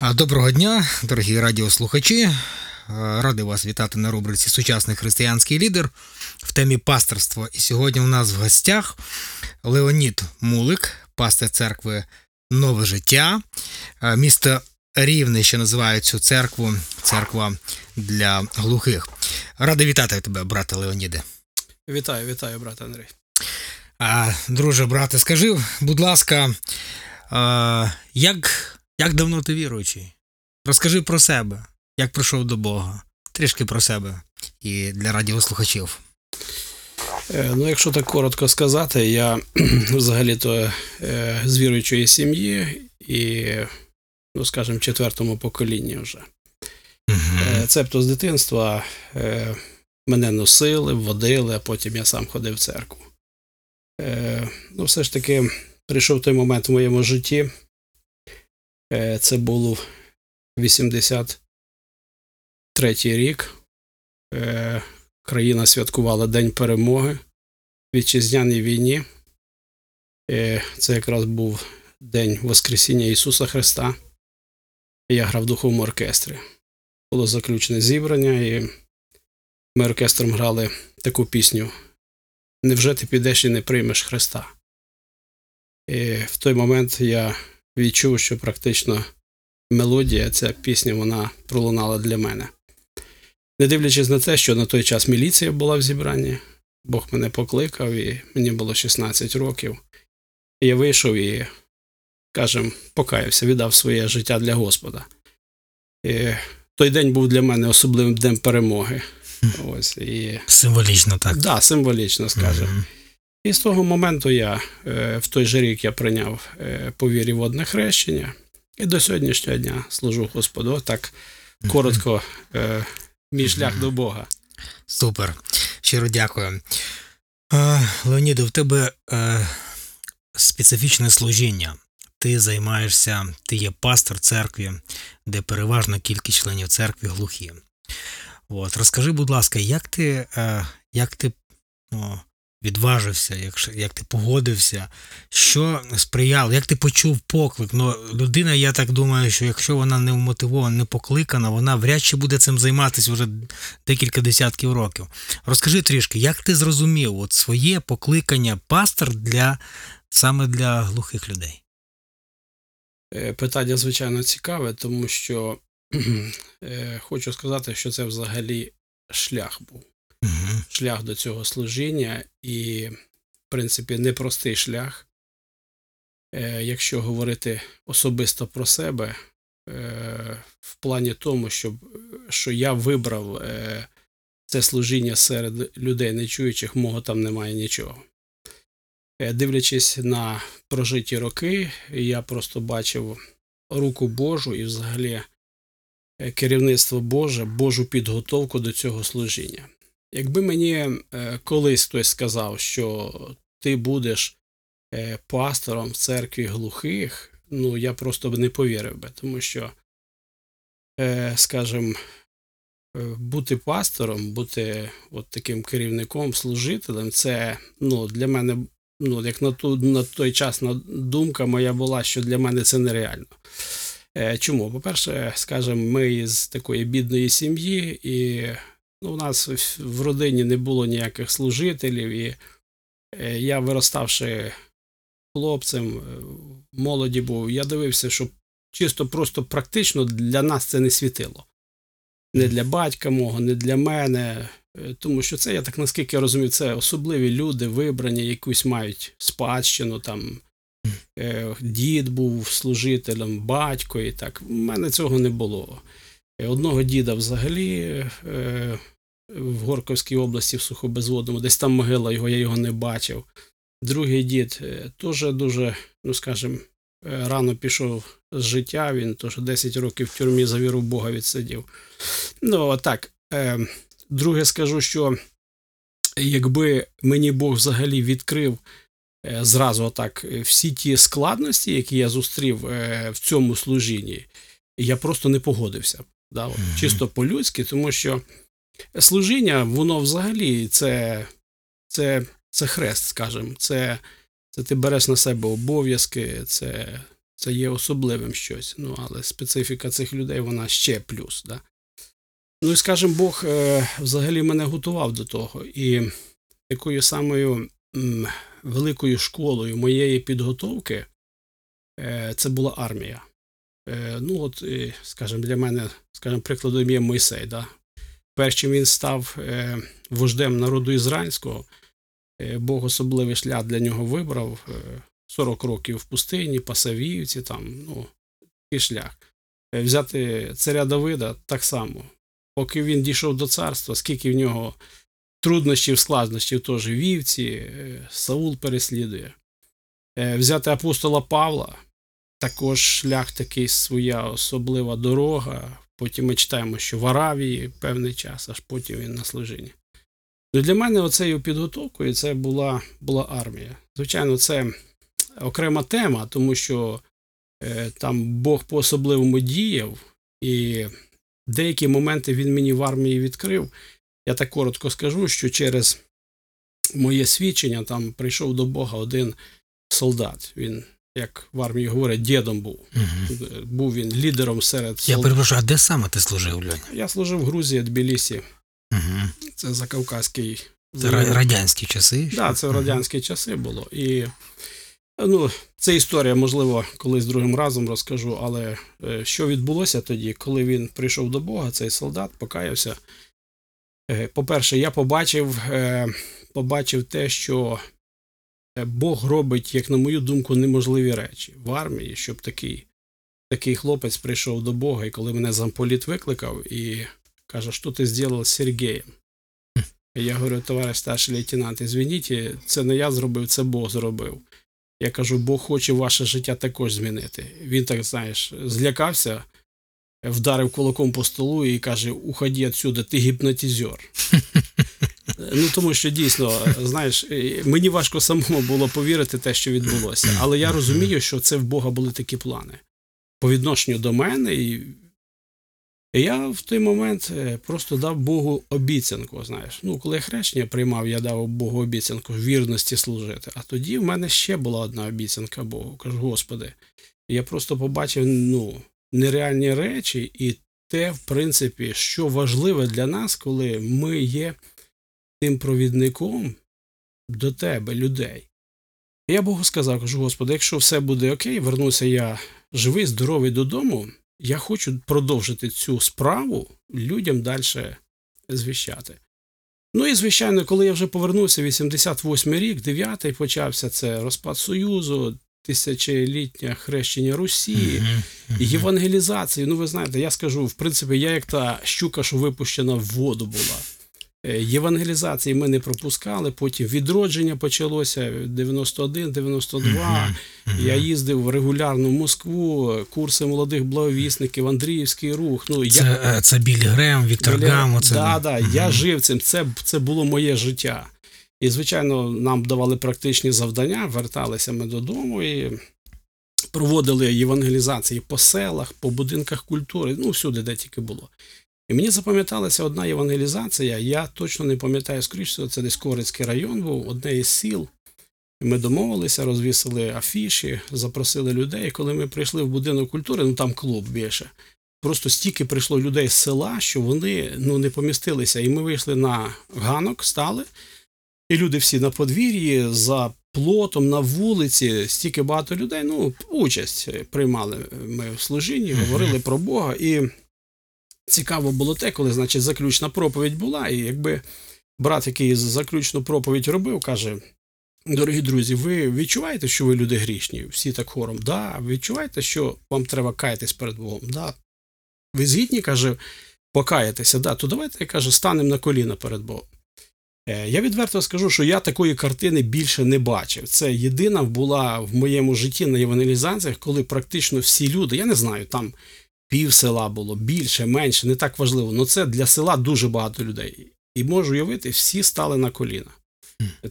Доброго дня, дорогі радіослухачі. Е, Радий вас вітати на рубриці Сучасний християнський лідер в темі пасторства. І сьогодні у нас в гостях Леонід Мулик, пастир церкви Нове життя. Е, Місто Рівне, що називають цю церкву, церква для глухих. Радий вітати тебе, брате Леоніде. Вітаю, вітаю, брат Андрій. Друже, брате, скажи, будь ласка, як, як давно ти віруючий? Розкажи про себе, як прийшов до Бога. Трішки про себе і для радіослухачів. Е, Ну, якщо так коротко сказати, я взагалі-то е, з віруючої сім'ї і, ну, скажімо, четвертому поколінні вже. Е, Цебто з дитинства мене носили, водили, а потім я сам ходив в церкву. Ну, все ж таки, прийшов той момент в моєму житті. Е, Це був 83-й рік. Е, Країна святкувала День перемоги в вітчизняній війні. Е, Це якраз був День Воскресіння Ісуса Христа. Я грав в духовому оркестрі. Було заключне зібрання, і ми оркестром грали таку пісню Невже ти підеш і не приймеш Христа? І в той момент я відчув, що практично мелодія, ця пісня, вона пролунала для мене. Не дивлячись на те, що на той час міліція була в зібранні, Бог мене покликав, і мені було 16 років. І я вийшов і, скажем, покаявся, віддав своє життя для Господа. І той день був для мене особливим днем перемоги. Ось, і... Символічно так. Да, символічно, скажемо. Мгм. І з того моменту я е, в той же рік я прийняв е, по вірі водне хрещення, і до сьогоднішнього дня служу Господу. Так коротко, е, мій шлях до Бога. Супер. Щиро дякую. Леоніде, в тебе специфічне служіння. Ти займаєшся, ти є пастор церкві, де переважна кількість членів церкви глухі. От, розкажи, будь ласка, як ти, як ти ну, відважився, як, як ти погодився, що сприяло, як ти почув поклик? Ну, людина, я так думаю, що якщо вона не вмотивована, не покликана, вона вряд чи буде цим займатися вже декілька десятків років. Розкажи трішки, як ти зрозумів от своє покликання пастор для саме для глухих людей? Е, Питання, звичайно, цікаве, тому що е, хочу сказати, що це взагалі шлях був. Угу. Шлях до цього служіння і, в принципі, непростий шлях. Е, Якщо говорити особисто про себе, е, в плані тому, щоб, що я вибрав е, це служіння серед людей нечуючих, мого там немає нічого. Е, Дивлячись на прожиті роки, я просто бачив руку Божу і взагалі е, керівництво Боже, Божу підготовку до цього служіння. Якби мені е, колись хтось сказав, що ти будеш е, пастором в церкві глухих, ну я просто б не повірив би, тому що, е, скажімо, бути пастором, бути от таким керівником, служителем, це ну, для мене, ну, як на, ту, на той час думка моя була, що для мене це нереально. Чому? По-перше, скажімо, ми з такої бідної сім'ї, і у нас в- родині не було ніяких служителів, і е, я, вироставши хлопцем, е, молоді був, я дивився, що чисто просто практично для нас це не світило. Не для батька мого, не для мене. Е, Тому що це, я так наскільки я розумію, це особливі люди, вибрані, якусь мають спадщину, там дід був служителем, батько і так. У мене цього не було. Е, Одного діда взагалі е, в Горковській області в Сухобезводному, десь там могила його, я його не бачив. Другий дід е, теж дуже, ну скажімо, рано пішов з життя, він теж 10 років в тюрмі за віру Бога відсидів. Ну, так. Друге скажу, що якби мені Бог взагалі відкрив зразу отак всі ті складності, які я зустрів в цьому служінні, я просто не погодився. Да, от, чисто по-людськи, тому що служіння, воно взагалі це, це, це хрест, скажімо, це, це ти береш на себе обов'язки, це це є особливим щось. Ну, але специфіка цих людей, вона ще плюс. Да? Ну і скажімо, Бог е, взагалі мене готував до того. І такою самою м, великою школою моєї підготовки е, це була армія. Е, ну, от, е, скажімо, для мене, скажімо, прикладом є Мойсей. Да? Перш чим він став е, вождем народу ізраїльського, Бог особливий шлях для нього вибрав. Е, 40 років в пустині, Пасавіївці, там, ну, такий шлях. Взяти царя Давида так само. Поки він дійшов до царства, скільки в нього труднощів, складнощів теж вівці, Саул переслідує. Взяти апостола Павла, також шлях такий своя особлива дорога. Потім ми читаємо, що в Аравії певний час, аж потім він на служінні. Ну, для мене оцею підготовкою це була, була армія. Звичайно, це окрема тема, тому що е, там Бог по-особливому діяв, і деякі моменти він мені в армії відкрив. Я так коротко скажу, що через моє свідчення там прийшов до Бога один солдат. Він, як в армії говорять, дідом був. Угу. Був він лідером серед Я перепрошую, а де саме ти служив, Льоня? Я служив в Грузії, Тбілісі. Угу. Це Закавказький. Це радянські часи? Так, да, це в радянські часи було. І ну, це історія, можливо, колись другим разом розкажу. Але е, що відбулося тоді, коли він прийшов до Бога, цей солдат покаявся. Е, По-перше, я побачив, е, побачив те, що Бог робить, як на мою думку, неможливі речі в армії, щоб такий, такий хлопець прийшов до Бога, і коли мене замполіт викликав і каже, що ти зробив з Сергієм? Я говорю, товариш старший лейтенант, извиніть, це не я зробив, це Бог зробив. Я кажу, Бог хоче ваше життя також змінити. Він так, знаєш, злякався, вдарив кулаком по столу і каже: Уходи відсюди, ти гіпнотизер. Ну, тому що дійсно, знаєш, е, мені важко самому було повірити те, що відбулося. Але я розумію, що це в Бога були такі плани по відношенню до мене. І я в той момент е, просто дав Богу обіцянку. Знаєш, ну коли я хрещення приймав, я дав Богу обіцянку вірності служити. А тоді в мене ще була одна обіцянка Богу. Кажу, Господи, я просто побачив ну, нереальні речі, і те, в принципі, що важливе для нас, коли ми є тим провідником до тебе, людей. І я Богу сказав, кажу, Господи, якщо все буде окей, вернуся я живий, здоровий додому. Я хочу продовжити цю справу людям далі звіщати. Ну і, звичайно, коли я вже повернувся, 88 рік, 9-й почався це розпад Союзу, тисячолітнє хрещення Русі, євангелізації. Ну, ви знаєте, я скажу, в принципі, я як та щука, що випущена в воду була. Е, Євангелізації ми не пропускали, потім відродження почалося 91, 92. Я їздив регулярно в Москву, курси молодих благовісників, Андріївський рух. Ну, Це, я, е, це Біль Грем, Віктор Біля- Гам. Оце... Да, да, Я жив цим. Це, це було моє життя. І, звичайно, нам давали практичні завдання, верталися ми додому і проводили євангелізації по селах, по будинках культури, ну, всюди, де тільки було. І мені запам'яталася одна євангелізація. Я точно не пам'ятаю, скоріше, це десь Корицький район був, одне із сіл. Ми домовилися, розвісили афіші, запросили людей. Коли ми прийшли в будинок культури, ну там клуб більше. Просто стільки прийшло людей з села, що вони ну, не помістилися. І ми вийшли на ганок, стали, і люди всі на подвір'ї, за плотом, на вулиці, стільки багато людей. Ну, участь приймали ми в служінні, говорили про Бога. І цікаво було те, коли, значить, заключна проповідь була, і якби брат, який заключну проповідь робив, каже: Дорогі друзі, ви відчуваєте, що ви люди грішні? Всі так хором. Да, відчуваєте, що вам треба каятись перед Богом? Да. Ви згідні, каже, покаятися, да, то давайте, каже, станемо на коліна перед Богом. Е, Я відверто скажу, що я такої картини більше не бачив. Це єдина була в моєму житті на євангелізаціях, коли практично всі люди, я не знаю, там пів села було, більше, менше, не так важливо. але це для села дуже багато людей. І можу уявити, всі стали на коліна.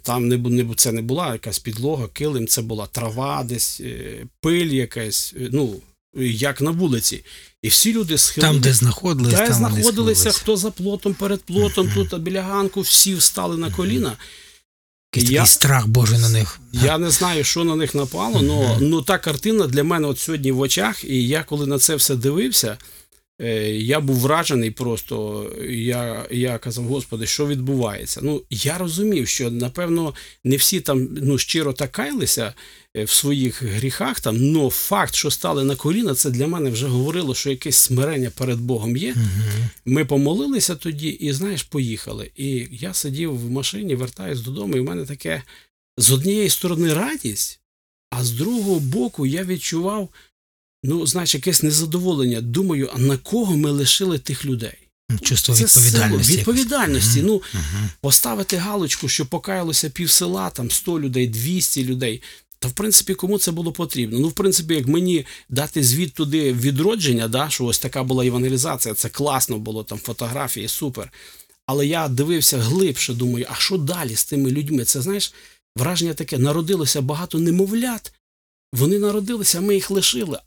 Там не, не, це не була якась підлога, килим, це була трава, десь е, пиль якась, е, ну, як на вулиці. І всі люди схилили. Там, де знаходились, Де там знаходилися, хто за плотом перед плотом, тут біля ганку, всі встали на коліна. Якийсь Я- такий страх Божий на них. Я не знаю, що на них напало, але ну, та картина для мене от сьогодні в очах, і я коли на це все дивився, я був вражений просто. Я, я казав, Господи, що відбувається? Ну, я розумів, що напевно не всі там ну, щиро так каялися е, в своїх гріхах, там, але факт, що стали на коліна, це для мене вже говорило, що якесь смирення перед Богом є. Мгм. Ми помолилися тоді, і знаєш, поїхали. І я сидів в машині, вертаюсь додому, і в мене таке з однієї сторони радість, а з другого боку я відчував, ну, знаєш, якесь незадоволення. Думаю, а на кого ми лишили тих людей? Чувство Це відповідальності. відповідальності. Ну, Мгм. поставити галочку, що покаялося пів села, там 100 людей, 200 людей. Та в принципі, кому це було потрібно? Ну, в принципі, як мені дати звіт туди відродження, да, що ось така була евангелізація, це класно було, там фотографії, супер. Але я дивився глибше, думаю, а що далі з тими людьми? Це знаєш, враження таке: народилося багато немовлят. Вони народилися, ми їх лишили.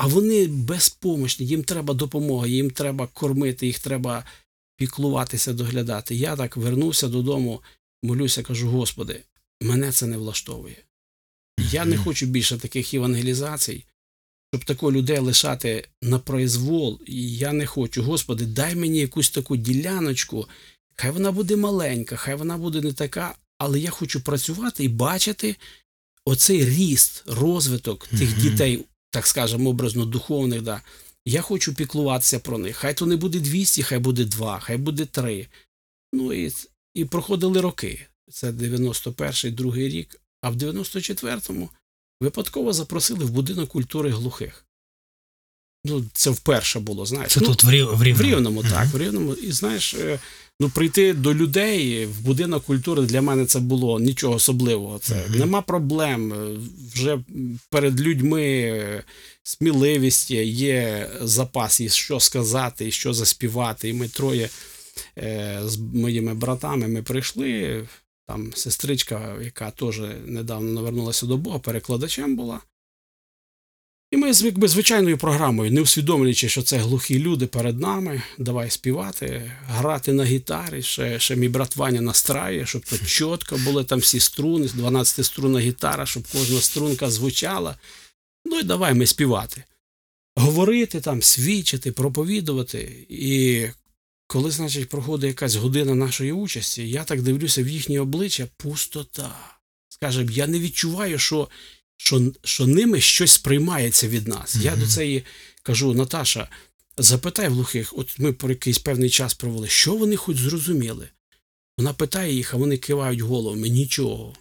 А вони безпомощні, їм треба допомога, їм треба кормити, їх треба піклуватися, доглядати. Я так вернувся додому, молюся, кажу: Господи, мене це не влаштовує. Я не хочу більше таких евангелізацій, щоб тако людей лишати на произвол. І я не хочу. Господи, дай мені якусь таку діляночку. Хай вона буде маленька, хай вона буде не така, але я хочу працювати і бачити оцей ріст, розвиток тих дітей, так скажемо, образно духовних. Да. Я хочу піклуватися про них. Хай то не буде 200, хай буде 2, хай буде 3. Ну і, і проходили роки. Це 91-й, другий рік. А в 94-му випадково запросили в будинок культури глухих. Ну, це вперше було, знаєш. Це ну, тут в Рів- в Рівному. Рівному, так, Мгм. в Рівному. І знаєш, е, ну прийти до людей в будинок культури для мене це було нічого особливого. Це Мгм. нема проблем. е, Вже перед людьми е, сміливість є, є запас, і що сказати, і що заспівати. І ми троє з моїми братами ми прийшли. Там сестричка, яка теж недавно навернулася до Бога, перекладачем була. І ми з якби, звичайною програмою, не усвідомлюючи, що це глухі люди перед нами, давай співати, грати на гітарі. Ще, ще мій брат Ваня настраює, щоб то чітко були там всі струни, 12 струнна гітара, щоб кожна струнка звучала. Ну і давай ми співати. Говорити там, свідчити, проповідувати. І коли, значить, проходить якась година нашої участі, я так дивлюся в їхні обличчя пустота. Скажем, я не відчуваю, що що, що ними щось сприймається від нас. Я до цієї кажу, Наташа, запитай в глухих, от ми про якийсь певний час провели, що вони хоч зрозуміли. Вона питає їх, а вони кивають головами. Нічого.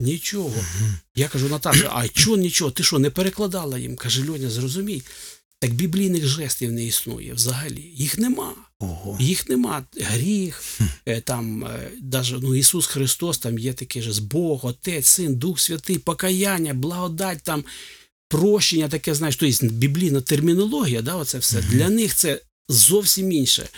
Нічого. Мгм. Я кажу, Наташа, а чого нічого? Ти що, не перекладала їм? Каже, Льоня, зрозумій. Так біблійних жестів не існує взагалі. Їх нема. Ого. Їх нема. Гріх, е, там, е, даже, ну, Ісус Христос, там є таке ж Бог, Отець, Син, Дух Святий, покаяння, благодать, там, прощення, таке, знаєш, тобто біблійна термінологія, да, оце все. Для них це зовсім інше.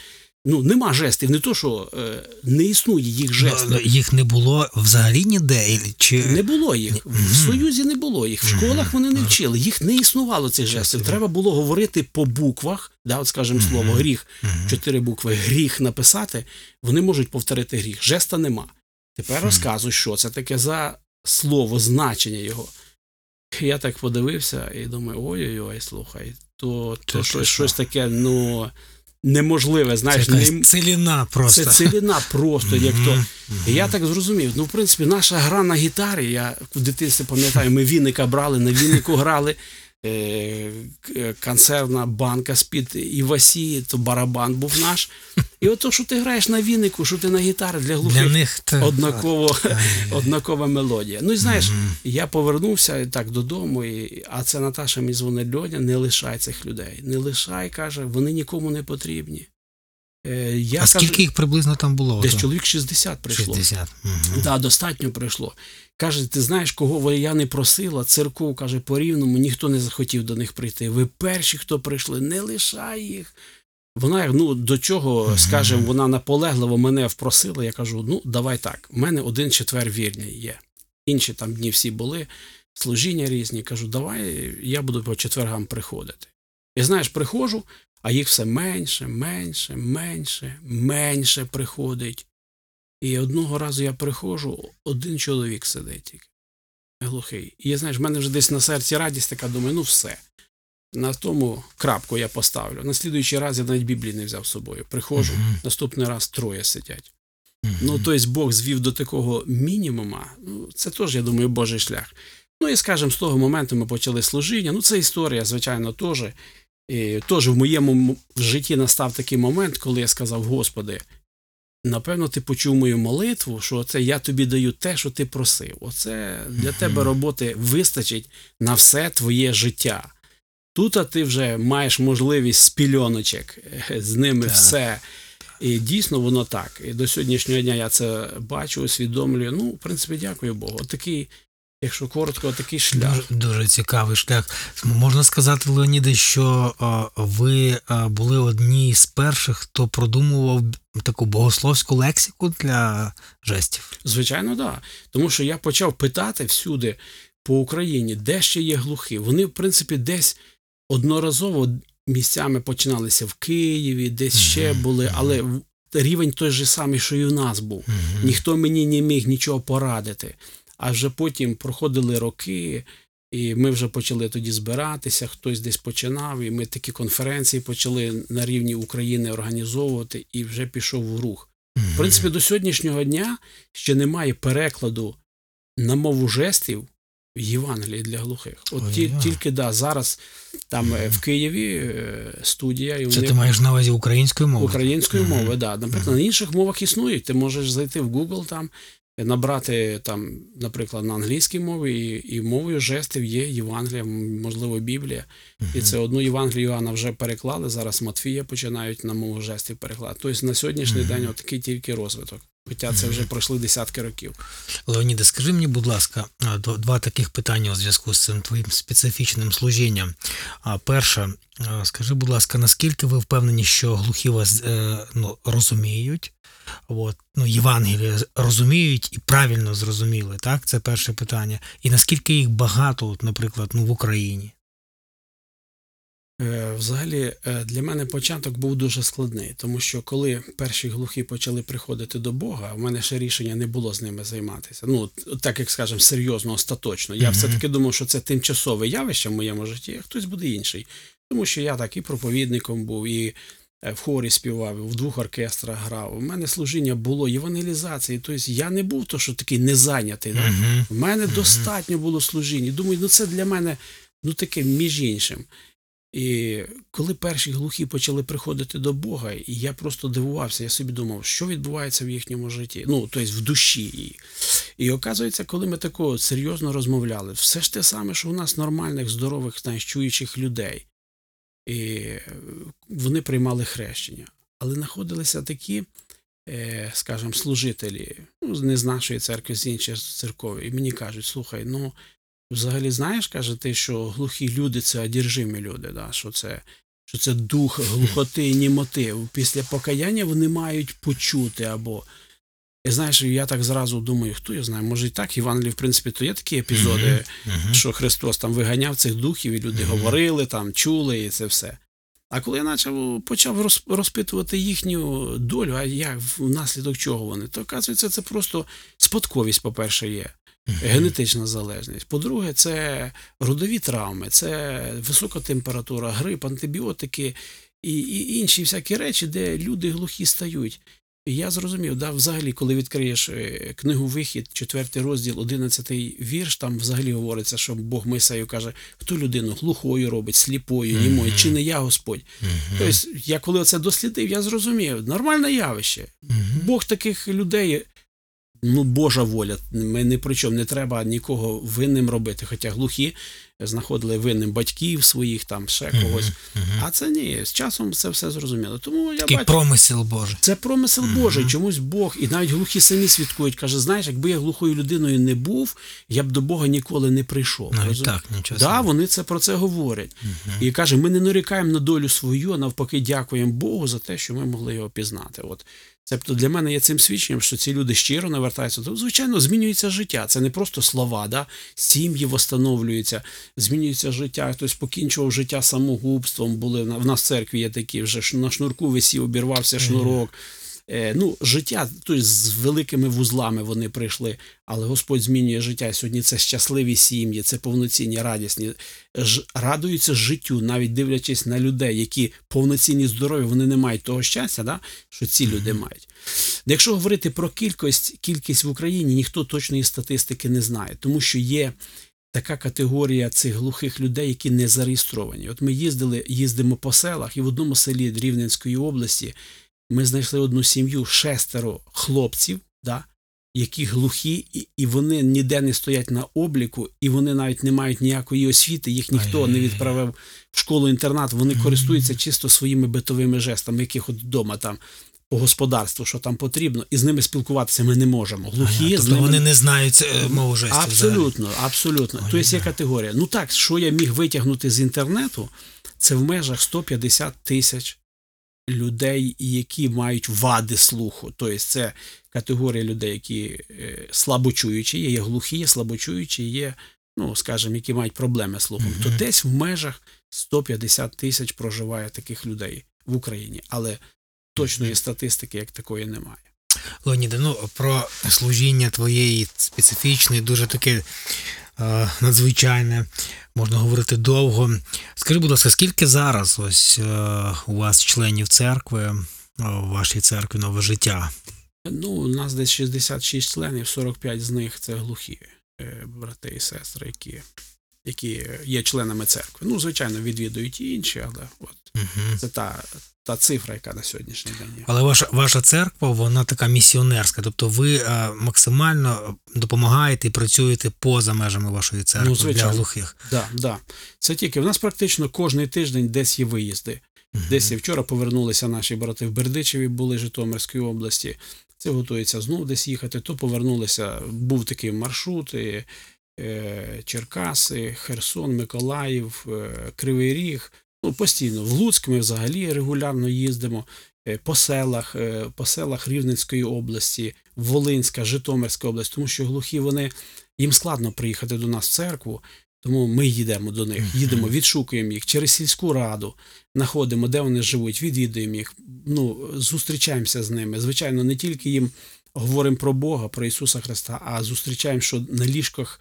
Ну, нема жестів, не то, що е, не існує їх жестів. Ну, Їх не було взагалі ніде? Чи... Не було їх. В Союзі не було їх. В школах вони не вчили. Їх не існувало цих жестів. Треба було говорити по буквах, да, от скажемо слово, гріх, Мгм. чотири букви, гріх написати, вони можуть повторити гріх. Жеста нема. Тепер розказуй, що це таке за слово, значення його. Я так подивився і думаю, ой-ой-ой, слухай, то, Це то щось, щось таке, ну, неможливе, знаєш, це не... ціліна просто. це ціліна просто, як то. І я так зрозумів. Ну, в принципі, наша гра на гітарі, я в дитинстві пам'ятаю, ми вінника брали, на віннику грали. Е, консервна банка з-під Івасі, то барабан був наш. І ото, що ти граєш на віннику, що ти на гітарі для Для глухих, них то... однаково, однакова мелодія. Ну і знаєш, я повернувся так додому, і, а це Наташа мені дзвонить Льоня, не лишай цих людей. Не лишай, каже, вони нікому не потрібні. Е, я А кажу, скільки їх приблизно там було? десь чоловік 60 прийшло. 60. Мгм. Да, достатньо прийшло. Каже, ти знаєш, кого я не просила? Церков, каже, по рівному ніхто не захотів до них прийти. Ви перші, хто прийшли, не лишай їх. Вона, ну, до чого, Мгм. скажімо, вона наполегливо мене впросила. Я кажу: ну, давай так. У мене один четвер вірний є. Інші там дні всі були, служіння різні. Кажу, давай я буду по четвергам приходити. І знаєш, приходжу, а їх все менше, менше, менше, менше приходить. І одного разу я приходжу, один чоловік сидить тільки, глухий. І я знаєш, в мене вже десь на серці радість така, думаю, ну все. На тому крапку я поставлю. На слідуючий раз я навіть Біблії не взяв з собою. Приходжу, Мгм. наступний раз троє сидять. Мгм. Ну, тобто Бог звів до такого мінімума. Ну, це теж, я думаю, Божий шлях. Ну і скажімо, з того моменту ми почали служіння. Ну, це історія, звичайно, теж. І теж в моєму житті настав такий момент, коли я сказав: Господи, напевно, ти почув мою молитву, що це я тобі даю те, що ти просив. Оце для тебе роботи вистачить на все твоє життя. Тут а ти вже маєш можливість з пільоночок, е, з ними Так. все. І дійсно воно так. І до сьогоднішнього дня я це бачу, усвідомлюю. Ну, в принципі, дякую Богу. Отакий, якщо коротко, отакий шлях. Дуже, дуже цікавий шлях. Можна сказати, Леоніде, що а, ви а, були одні з перших, хто продумував таку богословську лексику для жестів. Звичайно, так. Да. Тому що я почав питати всюди по Україні, де ще є глухі. Вони, в принципі, десь одноразово місцями починалися в Києві, десь ще були, але рівень той же самий, що і в нас був. Ніхто мені не міг нічого порадити. А вже потім проходили роки, і ми вже почали тоді збиратися, хтось десь починав, і ми такі конференції почали на рівні України організовувати, і вже пішов в рух. В принципі, до сьогоднішнього дня ще немає перекладу на мову жестів Євангелії для глухих. От ті, Ой-ой. тільки да, зараз там е, в Києві е, студія, і Це вони ти маєш на увазі українською мовою? української Мгм. мови. Да. Наприклад, на інших мовах існують. Ти можеш зайти в Google там, набрати там, наприклад, на англійській мові, і, і мовою жестів є Євангелія, можливо, Біблія. І це одну Євангелію Іоанна вже переклали. Зараз Матфія починають на мову жестів перекладати. Тобто на сьогоднішній день отакий тільки розвиток. Хоча це вже пройшли десятки років. Леоніде, скажи мені, будь ласка, два таких питання у зв'язку з цим твоїм специфічним служінням. Перше, скажи, будь ласка, наскільки ви впевнені, що глухі вас е, ну, розуміють? От, ну, Євангеліє розуміють і правильно зрозуміли, так? Це перше питання. І наскільки їх багато, от, наприклад, ну, в Україні? Е, Взагалі, е, для мене початок був дуже складний, тому що коли перші глухі почали приходити до Бога, в мене ще рішення не було з ними займатися. Ну, так як скажемо, серйозно, остаточно. Я Мгм. все-таки думав, що це тимчасове явище в моєму житті, а хтось буде інший. Тому що я так і проповідником був, і в хорі співав, в двох оркестрах грав. У мене служіння було євангелізації. Тобто я не був то, що такий незайнятий. Да? Угу. В мене достатньо було служінь. Думаю, ну це для мене ну таке між іншим. І коли перші глухі почали приходити до Бога, і я просто дивувався, я собі думав, що відбувається в їхньому житті, ну, тобто в душі. І, і оказується, коли ми такого серйозно розмовляли, все ж те саме, що у нас нормальних, здорових, знаєш, чуючих людей. І вони приймали хрещення. Але знаходилися такі, е, скажімо, служителі, ну, не з нашої церкви, з інших церков, і мені кажуть, слухай, ну. Взагалі, знаєш, каже ти, що глухі люди це одержимі люди, да? що, це, що це дух глухоти і німоти. Після покаяння вони мають почути або. І знаєш, я так зразу думаю, хто я знає, може і так, в Євангелії, в принципі, то є такі епізоди, Угу. що Христос там виганяв цих духів, і люди Мгм. говорили, там, чули, і це все. А коли я почав, почав розпитувати їхню долю, а як внаслідок чого вони, то оказується, це просто спадковість, по-перше, є генетична залежність. По-друге, це родові травми, це висока температура, грип, антибіотики і, і інші всякі речі, де люди глухі стають. І я зрозумів, да, взагалі, коли відкриєш е, книгу Вихід, четвертий розділ, одинадцятий вірш, там взагалі говориться, що Бог Мойсею каже, хто людину глухою робить, сліпою, німою, чи не я Господь. Тобто, я коли це дослідив, я зрозумів, нормальне явище. Бог таких людей, ну, Божа воля. Ми ні при чому не треба нікого винним робити. Хоча глухі знаходили винним батьків своїх, там ще когось. А це ні, з часом це все зрозуміло. Тому я Такий бачу. промисел Божий. Це промисел Божий, чомусь Бог, і навіть глухі самі свідкують. Каже, знаєш, якби я глухою людиною не був, я б до Бога ніколи не прийшов. Навіть так, нічого. Да, вони це про це говорять. І каже, ми не нарікаємо на долю свою, а навпаки, дякуємо Богу за те, що ми могли його пізнати. От Тобто для мене є цим свідченням, що ці люди щиро навертаються. То, звичайно, змінюється життя. Це не просто слова, да? сім'ї встановлюються, змінюється життя. Хтось покінчував життя самогубством. Були в нас в церкві є такі вже на шнурку висів, обірвався шнурок. Е, ну, життя, тобто з великими вузлами вони прийшли, але Господь змінює життя. Сьогодні це щасливі сім'ї, це повноцінні, радісні, ж, радуються життю, навіть дивлячись на людей, які повноцінні здорові, вони не мають того щастя, да, що ці люди мають. Якщо говорити про кількість, кількість в Україні, ніхто точної статистики не знає, тому що є така категорія цих глухих людей, які не зареєстровані. От ми їздили, їздимо по селах, і в одному селі Рівненської області ми знайшли одну сім'ю шестеро хлопців, да, які глухі, і, і вони ніде не стоять на обліку, і вони навіть не мають ніякої освіти, їх ніхто не відправив в школу-інтернат, вони користуються чисто своїми битовими жестами, яких от вдома там. По господарству, що там потрібно, і з ними спілкуватися ми не можемо. Глухі з Тобто ними вони не знають е, мову жестів. взагалі. Абсолютно, абсолютно. Ой, Тобто є категорія. Ну так, що я міг витягнути з інтернету, це в межах 150 тисяч людей, які мають вади слуху. Тобто це категорія людей, які е, слабочуючі, є, є глухі, є слабочуючі, є, ну, скажімо, які мають проблеми з слухом. Мгм. То десь в межах 150 тисяч проживає таких людей в Україні. Але точної статистики як такої немає. Леоніде, ну про служіння твоєї специфічне, дуже таке надзвичайне, можна говорити довго. Скажи, будь ласка, скільки зараз ось е, у вас членів церкви, е, у вашій церкві нове життя? Ну, у нас десь 66 членів, 45 з них це глухі е, брати і сестри, які, які є членами церкви. Ну, звичайно, відвідують і інші, але от Угу. це та, та цифра, яка на сьогоднішній день є. Але ваша, ваша церква, вона така місіонерська, тобто ви е, максимально допомагаєте і працюєте поза межами вашої церкви Ну, для глухих. Да, да. Це тільки в нас практично кожний тиждень десь є виїзди. Мгм. Десь і вчора повернулися наші брати в Бердичеві, були Житомирської області. Це готується знов десь їхати. То повернулися. Був такий маршрут. І, е, Черкаси, Херсон, Миколаїв, е, Кривий Ріг. Ну, постійно. В Луцьк ми взагалі регулярно їздимо. Е, По селах, е, по селах Рівненської області, Волинська, Житомирська область, тому що глухі вони їм складно приїхати до нас в церкву, тому ми їдемо до них, їдемо, відшукуємо їх через сільську раду, знаходимо, де вони живуть, відвідуємо їх, ну, зустрічаємося з ними. Звичайно, не тільки їм говоримо про Бога, про Ісуса Христа, а зустрічаємо, що на ліжках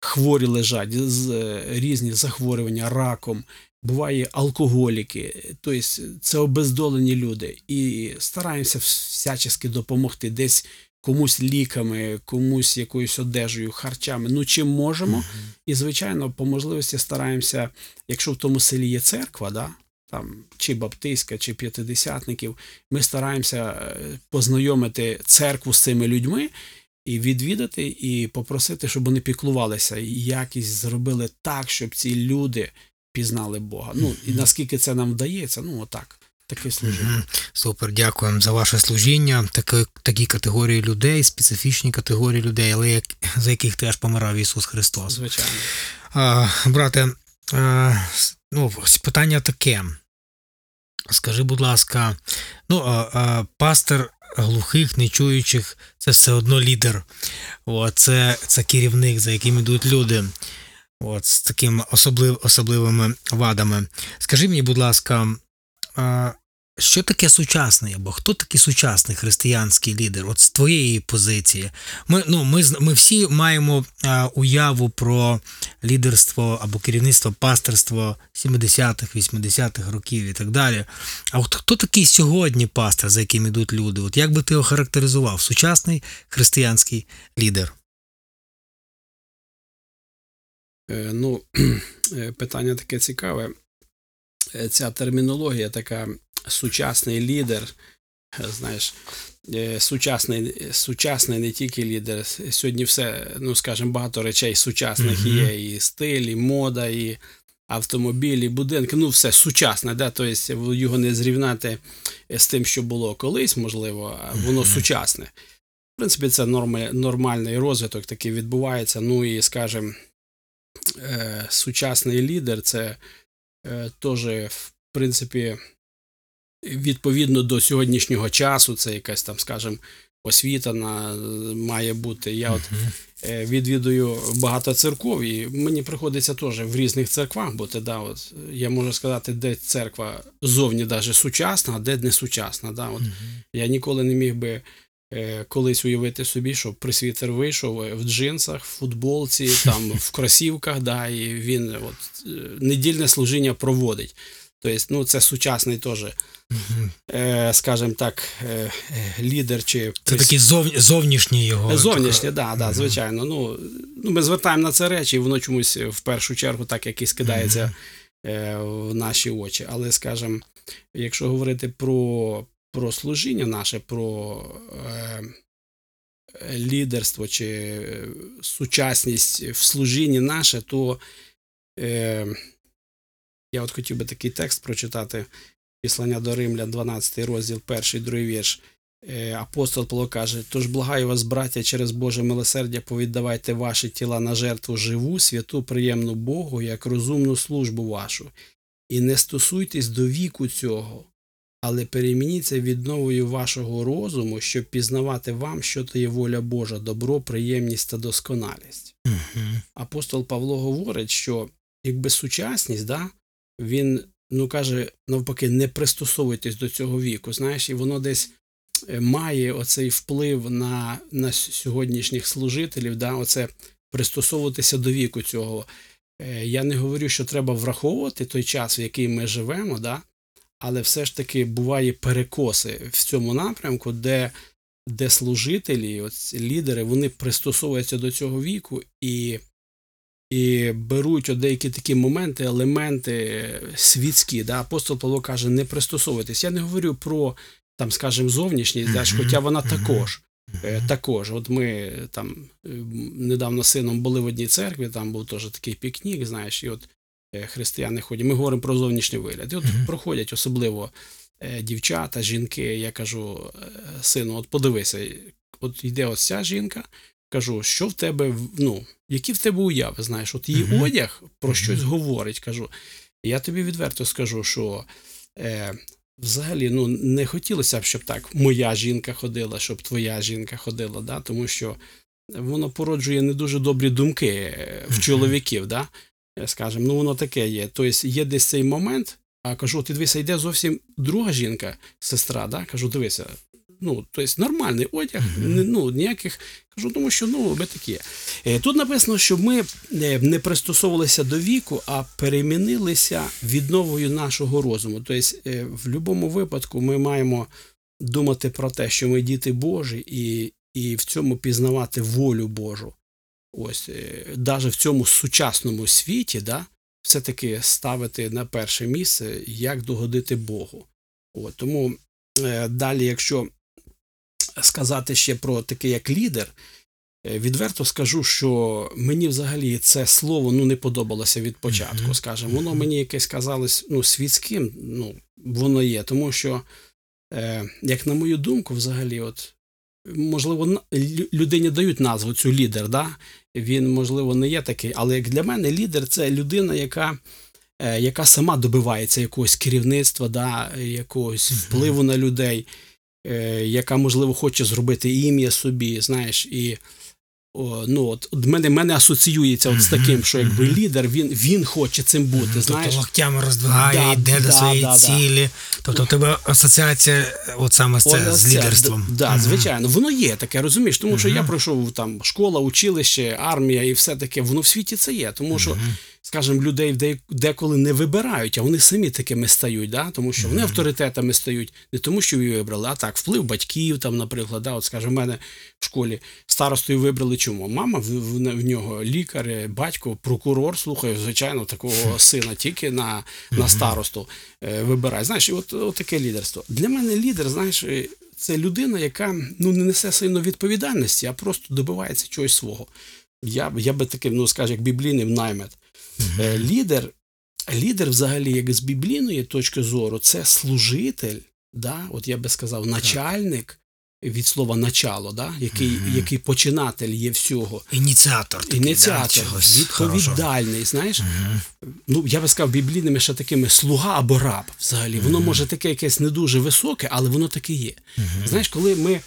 хворі лежать, з е, різні захворювання, раком. Буває алкоголіки, тобто це обездолені люди. І стараємося всячески допомогти десь комусь ліками, комусь якоюсь одежею, харчами. Ну, чим можемо. Мгм. І, звичайно, по можливості стараємося, якщо в тому селі є церква, да, там, чи баптистська, чи п'ятидесятників, ми стараємося е, познайомити церкву з цими людьми і відвідати, і попросити, щоб вони піклувалися, і якісь зробили так, щоб ці люди пізнали Бога. Ну, і наскільки це нам вдається, ну, отак, таке служіння. Супер, дякуємо за ваше служіння. Такі, такі категорії людей, специфічні категорії людей, але як, за яких теж помирав Ісус Христос. Звичайно. А, брате, а, ну, питання таке. Скажи, будь ласка, ну, а, а, пастор глухих, нечуючих це все одно лідер. О, це, це керівник, за яким йдуть люди. От, з такими особлив, особливими вадами. Скажи мені, будь ласка, що таке сучасний або хто такий сучасний християнський лідер? От з твоєї позиції. Ми, ну, ми, ми всі маємо уяву про лідерство або керівництво пасторство 70-х, 80-х років і так далі. А от хто такий сьогодні пастор, за яким йдуть люди? От як би ти охарактеризував сучасний християнський лідер? Ну, е, питання таке цікаве. Е, Ця термінологія така сучасний лідер. е, Знаєш, е, сучасний, сучасний не тільки лідер. Сьогодні все, ну скажімо, багато речей сучасних Мгм. є. І стиль, і мода, і автомобілі, і будинки. Ну, все сучасне, да? тобто його не зрівняти з тим, що було колись, можливо, а воно Мгм. сучасне. В принципі, це норми, нормальний розвиток такий відбувається. Ну і, скажімо, е, сучасний лідер це е, теж, в принципі, відповідно до сьогоднішнього часу, це якась там, скажімо, освіта на, має бути. Я от е, відвідую багато церков, і мені приходиться теж в різних церквах бути. Да, от, я можу сказати, де церква зовні даже сучасна, а де не сучасна. Да, от, я ніколи не міг би колись уявити собі, що присвітер вийшов е, в джинсах, в футболці, там, в кросівках, да, і він от, е, недільне служіння проводить. Тобто, ну, це сучасний теж, е, скажімо так, е, е, лідер чи Це такі зов... зовнішні його. Зовнішнє, да, да, звичайно. Ну, ну, ми звертаємо на це речі, і воно чомусь в першу чергу так якось кидається е, в наші очі. Але, скажімо, якщо говорити про, про служіння наше, про е, лідерство чи е, сучасність в служінні наше, то е, я от хотів би такий текст прочитати. Післання до Римлян, 12 розділ, перший, другий вірш. Е, Апостол Павло каже: Тож благаю вас, браття, через Боже милосердя, повіддавайте ваші тіла на жертву живу, святу, приємну Богу, як розумну службу вашу, і не стосуйтесь до віку цього, але перемініться відновою вашого розуму, щоб пізнавати вам, що то є воля Божа, добро, приємність та досконалість Мгм. апостол Павло говорить, що якби сучасність, да, він ну каже, навпаки, не пристосовуйтесь до цього віку. Знаєш, і воно десь е, має оцей вплив на, на сьогоднішніх служителів, да, оце пристосовуватися до віку цього. Е, Я не говорю, що треба враховувати той час, в який ми живемо, да, але все ж таки буває перекоси в цьому напрямку, де, де служителі, от лідери, вони пристосовуються до цього віку і, і беруть от деякі такі моменти, елементи світські. Да? Апостол Павло каже, не пристосовуйтесь. Я не говорю про, там, скажімо, зовнішність, да, хоча вона також. Е, Також, от ми там недавно з сином були в одній церкві, там був теж такий пікнік, знаєш, і от християни ходять. Ми говоримо про зовнішній вигляд. І от Мгм. проходять особливо е, дівчата, жінки. Я кажу, е, сину, от подивися, от йде ось ця жінка. Кажу, що в тебе, ну, які в тебе уяви, знаєш, от її Мгм. одяг про Мгм. щось говорить. Кажу, я тобі відверто скажу, що е, взагалі ну, не хотілося б, щоб так моя жінка ходила, щоб твоя жінка ходила, да? тому що воно породжує не дуже добрі думки е, в Мгм. чоловіків, да? Е, скажімо, ну воно таке є. Тобто є десь цей момент, а кажу, ти дивися, йде зовсім друга жінка, сестра, да? кажу, дивися. Ну, тобто нормальний одяг, ну, ніяких. Кажу, тому що ну, ми такі. Е, Тут написано, щоб ми е, не пристосовувалися до віку, а перемінилися відновою нашого розуму. Тобто, в будь-якому випадку ми маємо думати про те, що ми діти Божі, і, і в цьому пізнавати волю Божу. Ось, навіть в цьому сучасному світі, да, все-таки ставити на перше місце, як догодити Богу. От, тому е, далі, якщо сказати ще про таке як лідер, е, відверто скажу, що мені взагалі це слово ну, не подобалося від початку. Скажімо, воно мені якесь казалось ну, світським, ну, воно є, тому що, е, як на мою думку, взагалі, от, можливо, людині дають назву цю лідер, да? він, можливо, не є такий, але як для мене лідер це людина, яка. е, Яка сама добивається якогось керівництва, да, якогось впливу на людей, е, яка, можливо, хоче зробити ім'я собі, знаєш, і ну, от, мене, мене асоціюється от з таким, що якби лідер, він, він хоче цим бути, знаєш. Тобто локтями роздвигає, Да, йде до своєї да, да. цілі. Тобто у тебе асоціація е, от саме з, це, Ось з лідерством. Так, Да, звичайно, воно є таке, розумієш, тому що я пройшов там школа, училище, армія і все таке, воно в світі це є. Тому що. Скажімо, людей деколи не вибирають, а вони самі такими стають, да? тому що вони авторитетами стають не тому, що її вибрали, а так, вплив батьків, там, наприклад, да? от, скажімо, мене в школі старостою вибрали чому? Мама в, в, в нього лікар, батько, прокурор, слухай, звичайно, такого сина тільки на, на старосту е, вибирає. Знаєш, і от, от таке лідерство. Для мене лідер, знаєш, е, це людина, яка ну, не несе сильно відповідальності, а просто добивається чогось свого. Я, я би таким, ну скажу, як біблійний наймет. Е, Лідер, лідер, взагалі, як з біблійної точки зору, це служитель, да? от я би сказав, начальник від слова начало, да? який, Мгм. який починатель є всього. Ініціатор. Такий, Ініціатор, да, відповідальний, знаєш, Мгм. ну я би сказав, біблійними ще такими слуга або раб взагалі. Воно може таке якесь не дуже високе, але воно таке є. Знаєш, коли ми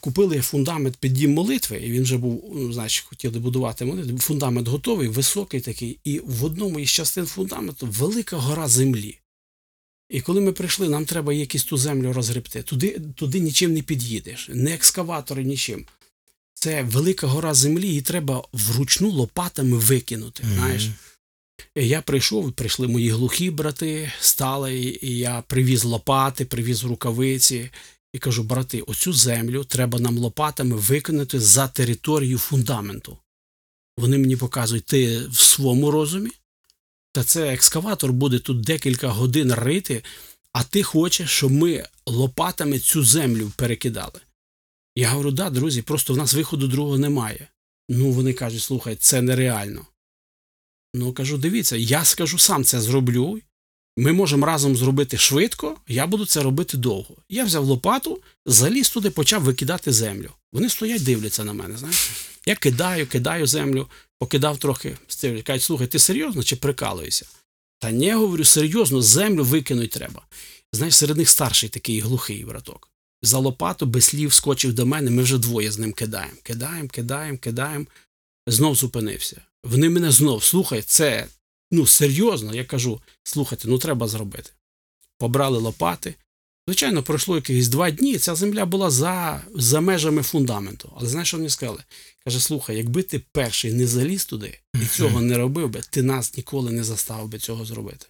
Купили фундамент під дім молитви, і він вже був, ну, значить, хотіли будувати молитву. Фундамент готовий, високий такий, і в одному із частин фундаменту велика гора землі. І коли ми прийшли, нам треба якусь ту землю розгребти. Туди, туди нічим не під'їдеш, не екскаватори, нічим. Це велика гора землі, її треба вручну лопатами викинути. Мгм. Знаєш? Я прийшов, прийшли мої глухі брати, стали, і я привіз лопати, привіз рукавиці. І кажу, брати, оцю землю треба нам лопатами викинути за територію фундаменту. Вони мені показують, ти в своєму розумі, та це екскаватор буде тут декілька годин рити, а ти хочеш, щоб ми лопатами цю землю перекидали. Я говорю, да, друзі, просто в нас виходу другого немає. Ну, вони кажуть, слухай, це нереально. Ну, кажу, дивіться, я скажу сам це зроблю. Ми можемо разом зробити швидко, я буду це робити довго. Я взяв лопату, заліз туди, почав викидати землю. Вони стоять, дивляться на мене. Знаєш? Я кидаю, кидаю землю, покидав трохи, стивлять. Кажуть, слухай, ти серйозно чи прикалуєшся? Та ні, говорю, серйозно, землю викинуть треба. Знаєш, серед них старший такий глухий браток. За лопату без слів скочив до мене, ми вже двоє з ним кидаємо. Кидаємо, кидаємо, кидаємо. Знов зупинився. Вони мене знов, слухай, це ну серйозно. Я кажу, слухайте, ну треба зробити. Побрали лопати. Звичайно, пройшло якихось два дні, ця земля була за, за межами фундаменту. Але знаєш, що вони сказали? Каже, слухай, якби ти перший не заліз туди і цього не робив би, ти нас ніколи не заставив би цього зробити.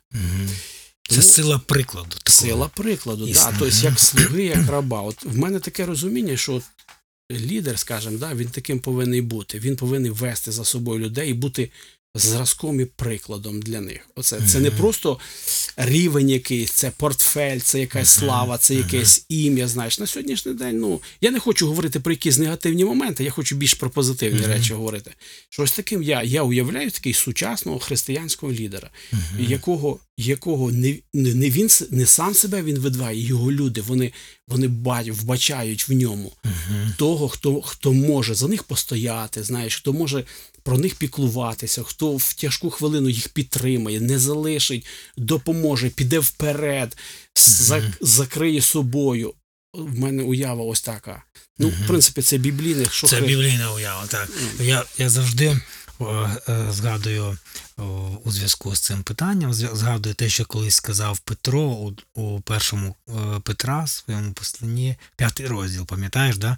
Це сила прикладу. такого. Сила прикладу, да, тобто як слуги, як раба. От в мене таке розуміння, що лідер, скажімо, да, він таким повинен бути. Він повинен вести за собою людей і бути зразком і прикладом для них. Оце це не просто рівень якийсь, це портфель, це якась слава, це якесь ім'я. Знаєш, на сьогоднішній день. Ну я не хочу говорити про якісь негативні моменти, я хочу більш про позитивні речі говорити. Щось таким я, я уявляю такий сучасного християнського лідера якого, якого не, не, не він не сам себе він видває, його люди, вони, вони бать- вбачають в ньому того, хто, хто може за них постояти, знаєш, хто може про них піклуватися, хто в тяжку хвилину їх підтримає, не залишить, допоможе, піде вперед, зак закриє собою. В мене уява ось така. Ну, в принципі, це біблійне. що Це біблійна уява, так. Я, я завжди о, о, згадую о, у зв'язку з цим питанням, згадую те, що колись сказав Петро у, у першому е, Петра, своєму посланні, п'ятий розділ, пам'ятаєш, да?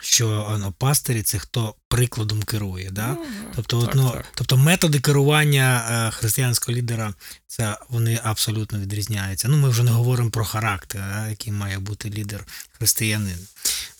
що ну, пастирі це хто прикладом керує. Да? Тобто, так, ну, так. тобто методи керування е, християнського лідера це вони абсолютно відрізняються. Ну, ми вже не говоримо про характер, да, який має бути лідер християнин.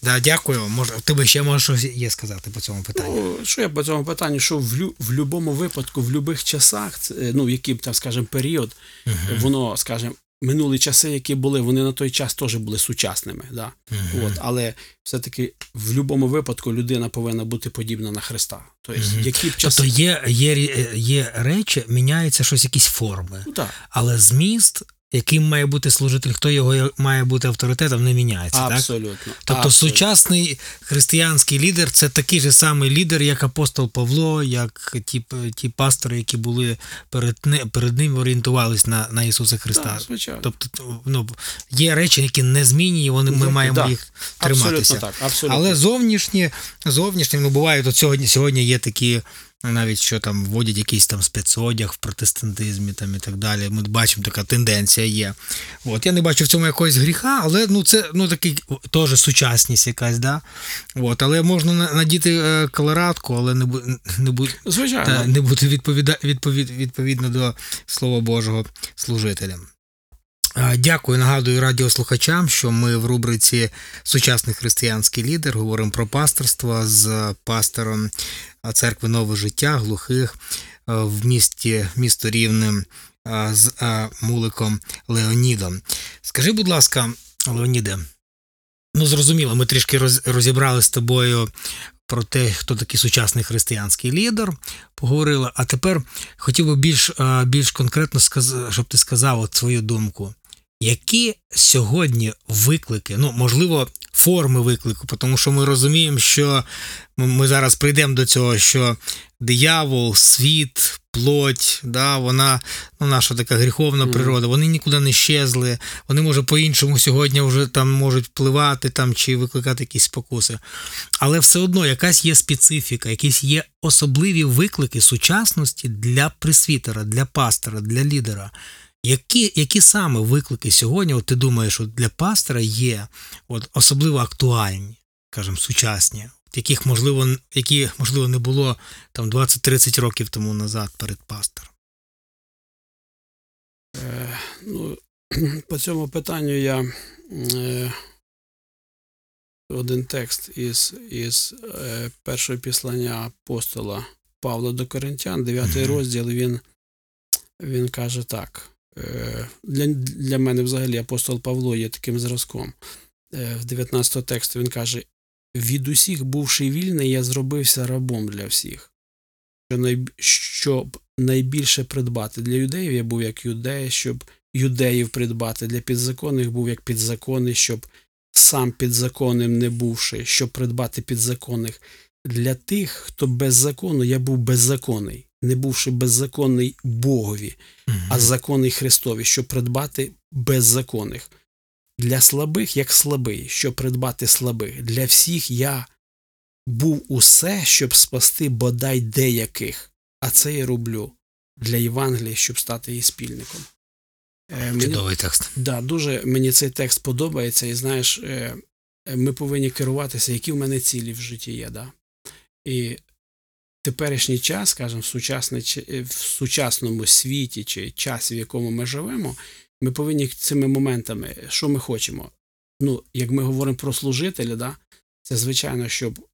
Да, дякую. Може, в тебе ще може щось є сказати по цьому питанню? Ну, що я по цьому питанню, що в, лю, в будь-якому випадку, в будь-яких часах, це, ну, який там, скажімо, період, Мгм. воно, скажімо, минулі часи, які були, вони на той час теж були сучасними. Да? Мгм. От, але все-таки в будь-якому випадку людина повинна бути подібна на Христа. Тобто, Мгм. які б часи. Тобто є, є, є речі, міняються щось, якісь форми, Ну, так, але зміст, яким має бути служитель, хто його має бути авторитетом, не міняється. Так? Тобто абсолютно. сучасний християнський лідер це такий же самий лідер, як апостол Павло, як ті, ті пастори, які були перед, перед ним орієнтувались на, на Ісуса Христа. Так, звичайно. Тобто, ну, є речі, які не змінні, вони, ми Є, маємо да. їх триматися. Абсолютно так. Абсолютно. Але зовнішні, зовнішні, ну бувають, от сьогодні, сьогодні є такі, навіть що там вводять якийсь там спецодяг в протестантизмі там і так далі. Ми бачимо, така тенденція є. От я не бачу в цьому якогось гріха, але ну це ну такий теж сучасність якась, да. От, але можна надіти е, колорадку, але не бу, не бу, Звичайно. та, не бути відповіда, відповід, відповідно до Слова Божого служителя. Дякую, нагадую радіослухачам, що ми в рубриці Сучасний християнський лідер говоримо про пасторство з пастором церкви Нове життя глухих в місті місто Рівне з Муликом Леонідом. Скажи, будь ласка, Леоніде, ну зрозуміло, ми трішки розібрали з тобою про те, хто такий сучасний християнський лідер, поговорили. А тепер хотів би більш, більш конкретно щоб ти сказав от свою думку. Які сьогодні виклики, ну можливо, форми виклику, тому що ми розуміємо, що ми, зараз прийдемо до цього, що диявол, світ, плоть, да, вона ну, наша така гріховна природа, вони нікуди не щезли, вони може по-іншому сьогодні вже там можуть впливати там чи викликати якісь спокуси. Але все одно якась є специфіка, якісь є особливі виклики сучасності для пресвітера, для пастора, для лідера. Які, які саме виклики сьогодні, от ти думаєш, от для пастора є от особливо актуальні, скажімо, сучасні, яких можливо, які, можливо, не було там 20-30 років тому назад перед пастором? Е, ну, по цьому питанню я е, один текст із, із е, першого післання апостола Павла до Коринтян, 9 Мгм. розділ, він, він каже так. Е, для, для мене взагалі апостол Павло є таким зразком. Е, в 19 тексту він каже: від усіх, бувши вільний, я зробився рабом для всіх. Щоб найбільше придбати. Для юдеїв я був як юдей, щоб юдеїв придбати. Для підзаконних був як підзаконний, щоб сам підзаконним не бувши, щоб придбати підзаконних. Для тих, хто без закону, я був беззаконний, не бувши беззаконний Богові, а законний Христові, щоб придбати беззаконних. Для слабих, як слабий, щоб придбати слабих. Для всіх я був усе, щоб спасти бодай деяких. А це я роблю для Євангелія, щоб стати її спільником. Е, мені, Чудовий текст. да, дуже мені цей текст подобається, і знаєш, е, ми повинні керуватися, які в мене цілі в житті є. Да? І теперішній час, скажімо, в, е, в сучасному світі чи часі, в якому ми живемо, ми повинні цими моментами, що ми хочемо. Ну, як ми говоримо про служителя, да, це звичайно, щоб,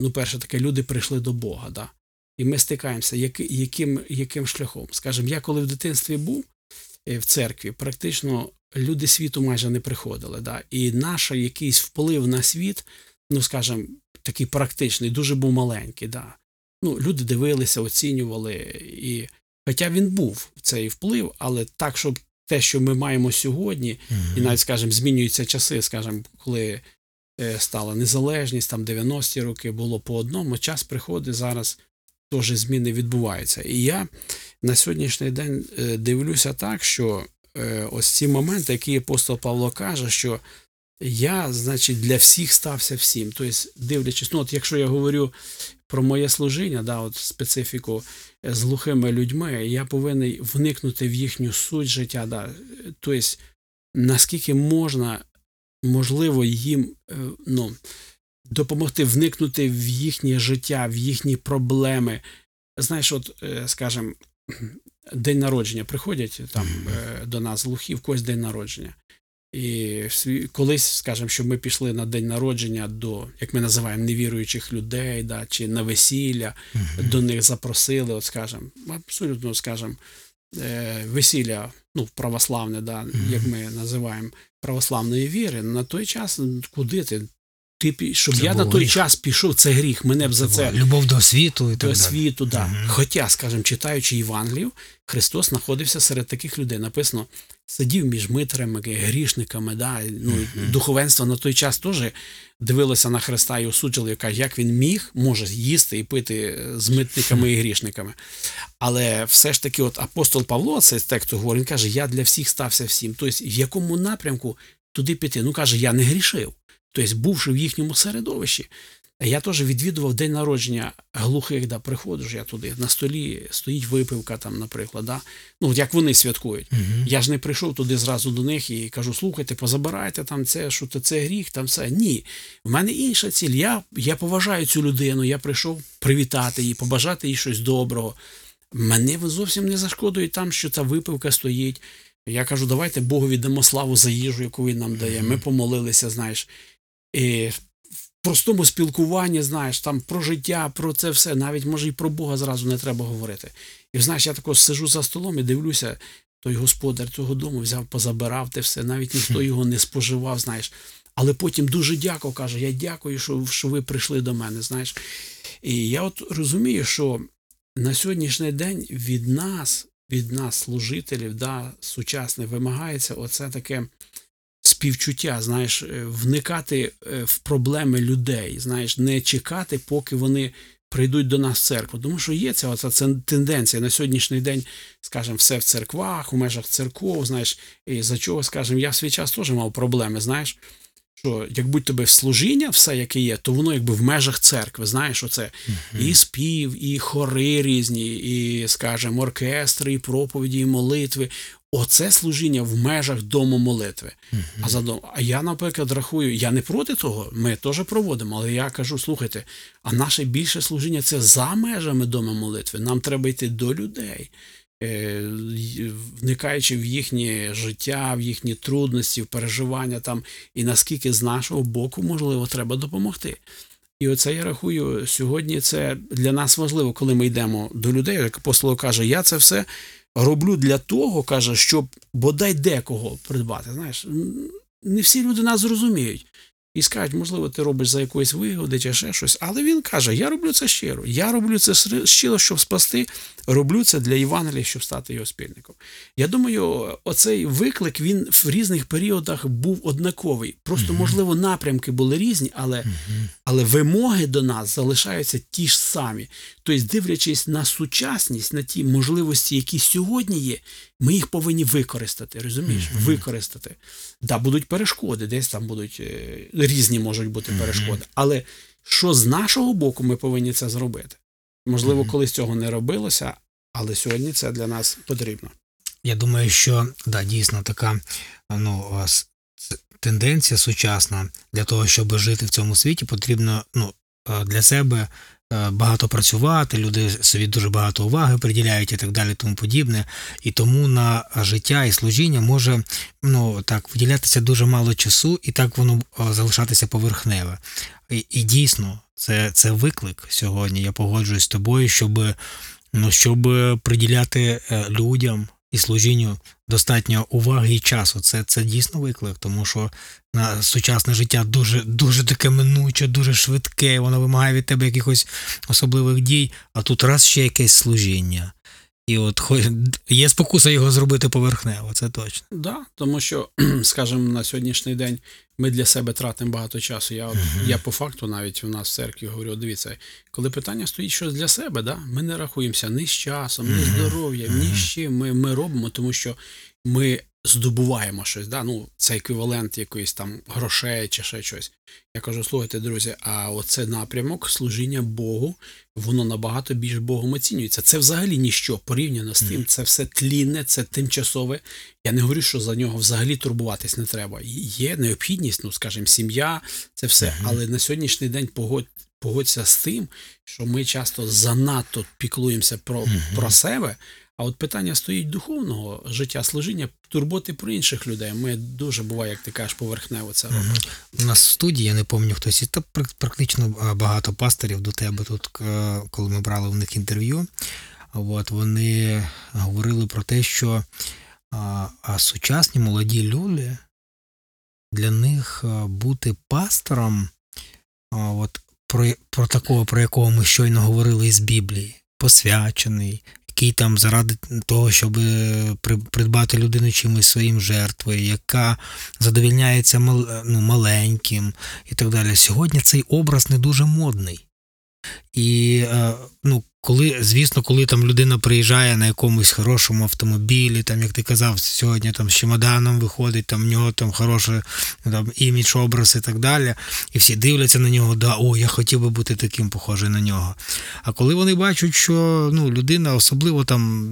ну, перше таке, люди прийшли до Бога, да, і ми стикаємося, яким, яким шляхом. Скажімо, я коли в дитинстві був е, в церкві, практично люди світу майже не приходили. Да, і наш якийсь вплив на світ, ну, скажімо, такий практичний, дуже був маленький. Да. Ну, люди дивилися, оцінювали. І, хоча він був цей вплив, але так, щоб те, що ми маємо сьогодні, і навіть, скажімо, змінюються часи, скажімо, коли е, стала незалежність, там 90-ті роки було по одному, час приходить зараз. Теж зміни відбуваються. І я на сьогоднішній день е, дивлюся так, що е, ось ці моменти, які апостол Павло каже, що я, значить, для всіх стався всім. Тобто, дивлячись, ну, от якщо я говорю про моє служіння, да, от специфіку е, з глухими людьми, я повинен вникнути в їхню суть життя. Да. Тобто, наскільки можна, можливо, їм е, ну, допомогти вникнути в їхнє життя, в їхні проблеми. Знаєш, от, е, скажімо, день народження приходять там до нас глухі, в когось день народження. І колись, скажімо, що ми пішли на день народження до, як ми називаємо, невіруючих людей, да, чи на весілля, до них запросили, от скажімо, абсолютно, скажімо, е, весілля, ну, православне, да, як ми називаємо, православної віри, на той час куди ти? Ти щоб Це я на той гріх. час пішов, це гріх. Мене б за Це це любов до світу і так до світу, да. Мгм. Хоча, скажімо, читаючи Євангелію, Христос знаходився серед таких людей. Написано, сидів між митрами, грішниками, да. ну, духовенство на той час теж дивилося на Христа і осуджували, яка, як він міг, може їсти і пити з митниками і грішниками. Але все ж таки, от апостол Павло, цей текст говорить, він каже, я для всіх стався всім. Тобто, в якому напрямку туди піти? Ну, каже, я не грішив. Тобто, бувши в їхньому середовищі. Я теж відвідував день народження глухих, да, приходжу ж я туди. На столі стоїть випивка, там, наприклад. Да? Ну, як вони святкують. Мгм. Я ж не прийшов туди зразу до них і кажу: слухайте, позабирайте там це, що то це гріх, там все. Ні. В мене інша ціль. Я, я поважаю цю людину, я прийшов привітати її, побажати їй щось доброго. Мене зовсім не зашкодує там, що ця випивка стоїть. Я кажу, давайте Богу віддамо славу за їжу, яку він нам дає. Ми помолилися, знаєш. І простому спілкуванні, знаєш, там про життя, про це все, навіть може і про Бога зразу не треба говорити. І знаєш, я тако сижу за столом і дивлюся, той господар цього дому взяв, позабирав те все, навіть ніхто його не споживав, знаєш. Але потім дуже дякував, каже, я дякую, що, що ви прийшли до мене, знаєш. І я от розумію, що на сьогоднішній день від нас, від нас, служителів, да, сучасних, вимагається оце таке співчуття, знаєш, е, вникати е, в проблеми людей, знаєш, не чекати, поки вони прийдуть до нас в церкву. Тому що є ця оця тенденція на сьогоднішній день, скажімо, все в церквах, у межах церков, знаєш, і за чого, скажімо, я в свій час теж мав проблеми, знаєш. Що як будь тебе служіння, все яке є, то воно якби в межах церкви. Знаєш, оце і спів, і хори різні, і, скажімо, оркестри, і проповіді, і молитви. Оце служіння в межах дому молитви. А за дом... а я, наприклад, рахую, я не проти того, ми теж проводимо, але я кажу: слухайте, а наше більше служіння це за межами дому молитви. Нам треба йти до людей. е, Вникаючи в їхнє життя, в їхні трудності, в переживання там, і наскільки з нашого боку, можливо, треба допомогти. І оце я рахую, сьогодні це для нас важливо, коли ми йдемо до людей. Як апостол каже, я це все роблю для того, каже, щоб бодай декого придбати. Знаєш, не всі люди нас зрозуміють. І скажуть, можливо, ти робиш за якоїсь вигоди чи ще щось. Але він каже: Я роблю це щиро. Я роблю це щиро, щоб спасти. Роблю це для Євангелія, щоб стати його спільником. Я думаю, оцей виклик він в різних періодах був однаковий. Просто, можливо, напрямки були різні, але, але вимоги до нас залишаються ті ж самі. Тобто, дивлячись на сучасність, на ті можливості, які сьогодні є, ми їх повинні використати. Розумієш? Використати. Да, будуть перешкоди, десь там будуть е, різні можуть бути перешкоди. Але що з нашого боку ми повинні це зробити? Можливо, колись цього не робилося, але сьогодні це для нас потрібно. Я думаю, що да, дійсно така ну, тенденція сучасна для того, щоб жити в цьому світі, потрібно ну, е, для себе багато працювати, люди собі дуже багато уваги приділяють і так далі, тому подібне. І тому на життя і служіння може ну, так, виділятися дуже мало часу, і так воно е, залишатися поверхневе. І, і дійсно, це, це виклик сьогодні. Я погоджуюсь з тобою, щоб, ну, щоб приділяти е, людям і служінню достатньо уваги і часу. Це, це дійсно виклик, тому що на сучасне життя дуже, дуже таке минуче, дуже швидке, воно вимагає від тебе якихось особливих дій, а тут раз ще якесь служіння. І от є спокуса його зробити поверхнево, це точно. Да, тому що, скажімо, на сьогоднішній день ми для себе тратимо багато часу. Я, от, я по факту навіть у нас в церкві говорю: дивіться, коли питання стоїть щось для себе, да, ми не рахуємося ні з часом, ні з здоров'ям, ні з чим. Ми, ми робимо, тому що ми здобуваємо щось. Да? Ну, це еквівалент якоїсь там грошей чи ще щось. Я кажу, слухайте, друзі, а оце напрямок служіння Богу, воно набагато більш Богом оцінюється. Це взагалі ніщо порівняно з тим. Це все тлінне, це тимчасове. Я не говорю, що за нього взагалі турбуватись не треба. Є необхідність, ну скажімо, сім'я, це все. Але на сьогоднішній день погодь, погодься з тим, що ми часто занадто піклуємося про, про себе. А от питання стоїть духовного життя, служіння, турботи про інших людей. Ми дуже буває, як ти кажеш, поверхнево це робимо. У нас в студії, я не пам'ятаю хтось, і та практично багато пасторів до тебе тут, коли ми брали в них інтерв'ю. От, вони говорили про те, що а, а сучасні молоді люди для них бути пастором, а, от, про, про такого, про якого ми щойно говорили із Біблії, посвячений, який там заради того, щоб е, придбати людину чимось своїм жертвою, яка задовільняється мал, ну, маленьким і так далі. Сьогодні цей образ не дуже модний. І е, ну, коли, звісно, коли там людина приїжджає на якомусь хорошому автомобілі, там, як ти казав, сьогодні там з чемоданом виходить, там в нього там хороший там, імідж, образ і так далі, і всі дивляться на нього, да, о, я хотів би бути таким похожий на нього. А коли вони бачать, що ну, людина особливо там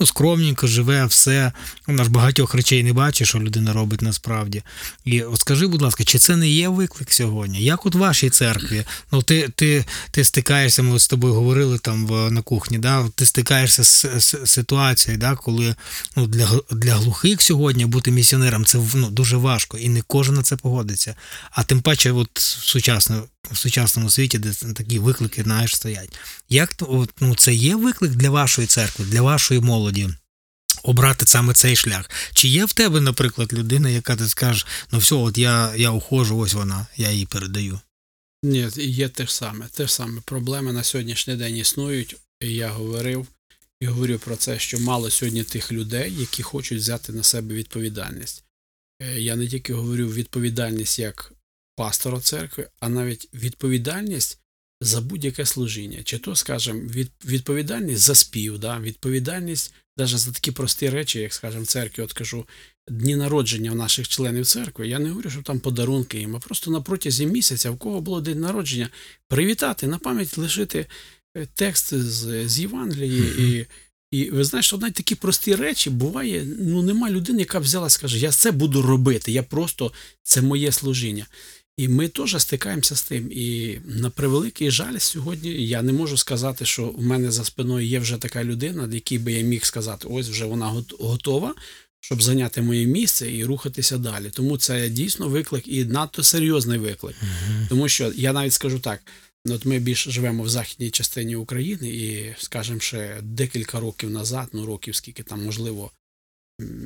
ну, скромненько живе, все, вона ж багатьох речей не бачить, що людина робить насправді. І от скажи, будь ласка, чи це не є виклик сьогодні? Як от вашій церкві? Ну, ти, ти, ти стикаєшся, ми от з тобою говорили там на кухні, да? ти стикаєшся з, з ситуацією, да? коли ну, для, для глухих сьогодні бути місіонером це ну, дуже важко, і не кожен на це погодиться. А тим паче, от в сучасно, в сучасному світі, де такі виклики знаєш, стоять. Як от, ну, це є виклик для вашої церкви, для вашої молоді? Обрати саме цей шлях. Чи є в тебе, наприклад, людина, яка ти скажеш, ну все, от я, я ухожу, ось вона, я її передаю. Ні, є те ж саме. Те ж саме. Проблеми на сьогоднішній день існують. Я говорив і говорю про це, що мало сьогодні тих людей, які хочуть взяти на себе відповідальність. Е, Я не тільки говорю відповідальність як пастора церкви, а навіть відповідальність за будь-яке служіння. Чи то, скажімо, відповідальність за спів, да? відповідальність навіть за такі прості речі, як, скажімо, церкві, от кажу, дні народження в наших членів церкви. Я не говорю, що там подарунки їм, а просто на протязі місяця, в кого було день народження, привітати, на пам'ять лишити е, текст з, з Євангелії. І, і ви знаєте, що навіть такі прості речі буває, ну нема людини, яка взяла і скаже, я це буду робити, я просто це моє служіння. І ми теж стикаємося з тим. І на превеликий жаль, сьогодні я не можу сказати, що в мене за спиною є вже така людина, якій би я міг сказати, ось вже вона гот- готова, щоб зайняти моє місце і рухатися далі. Тому це дійсно виклик і надто серйозний виклик. Тому що я навіть скажу так: ну, от ми більш живемо в західній частині України, і, скажімо, ще декілька років назад, ну років скільки там, можливо,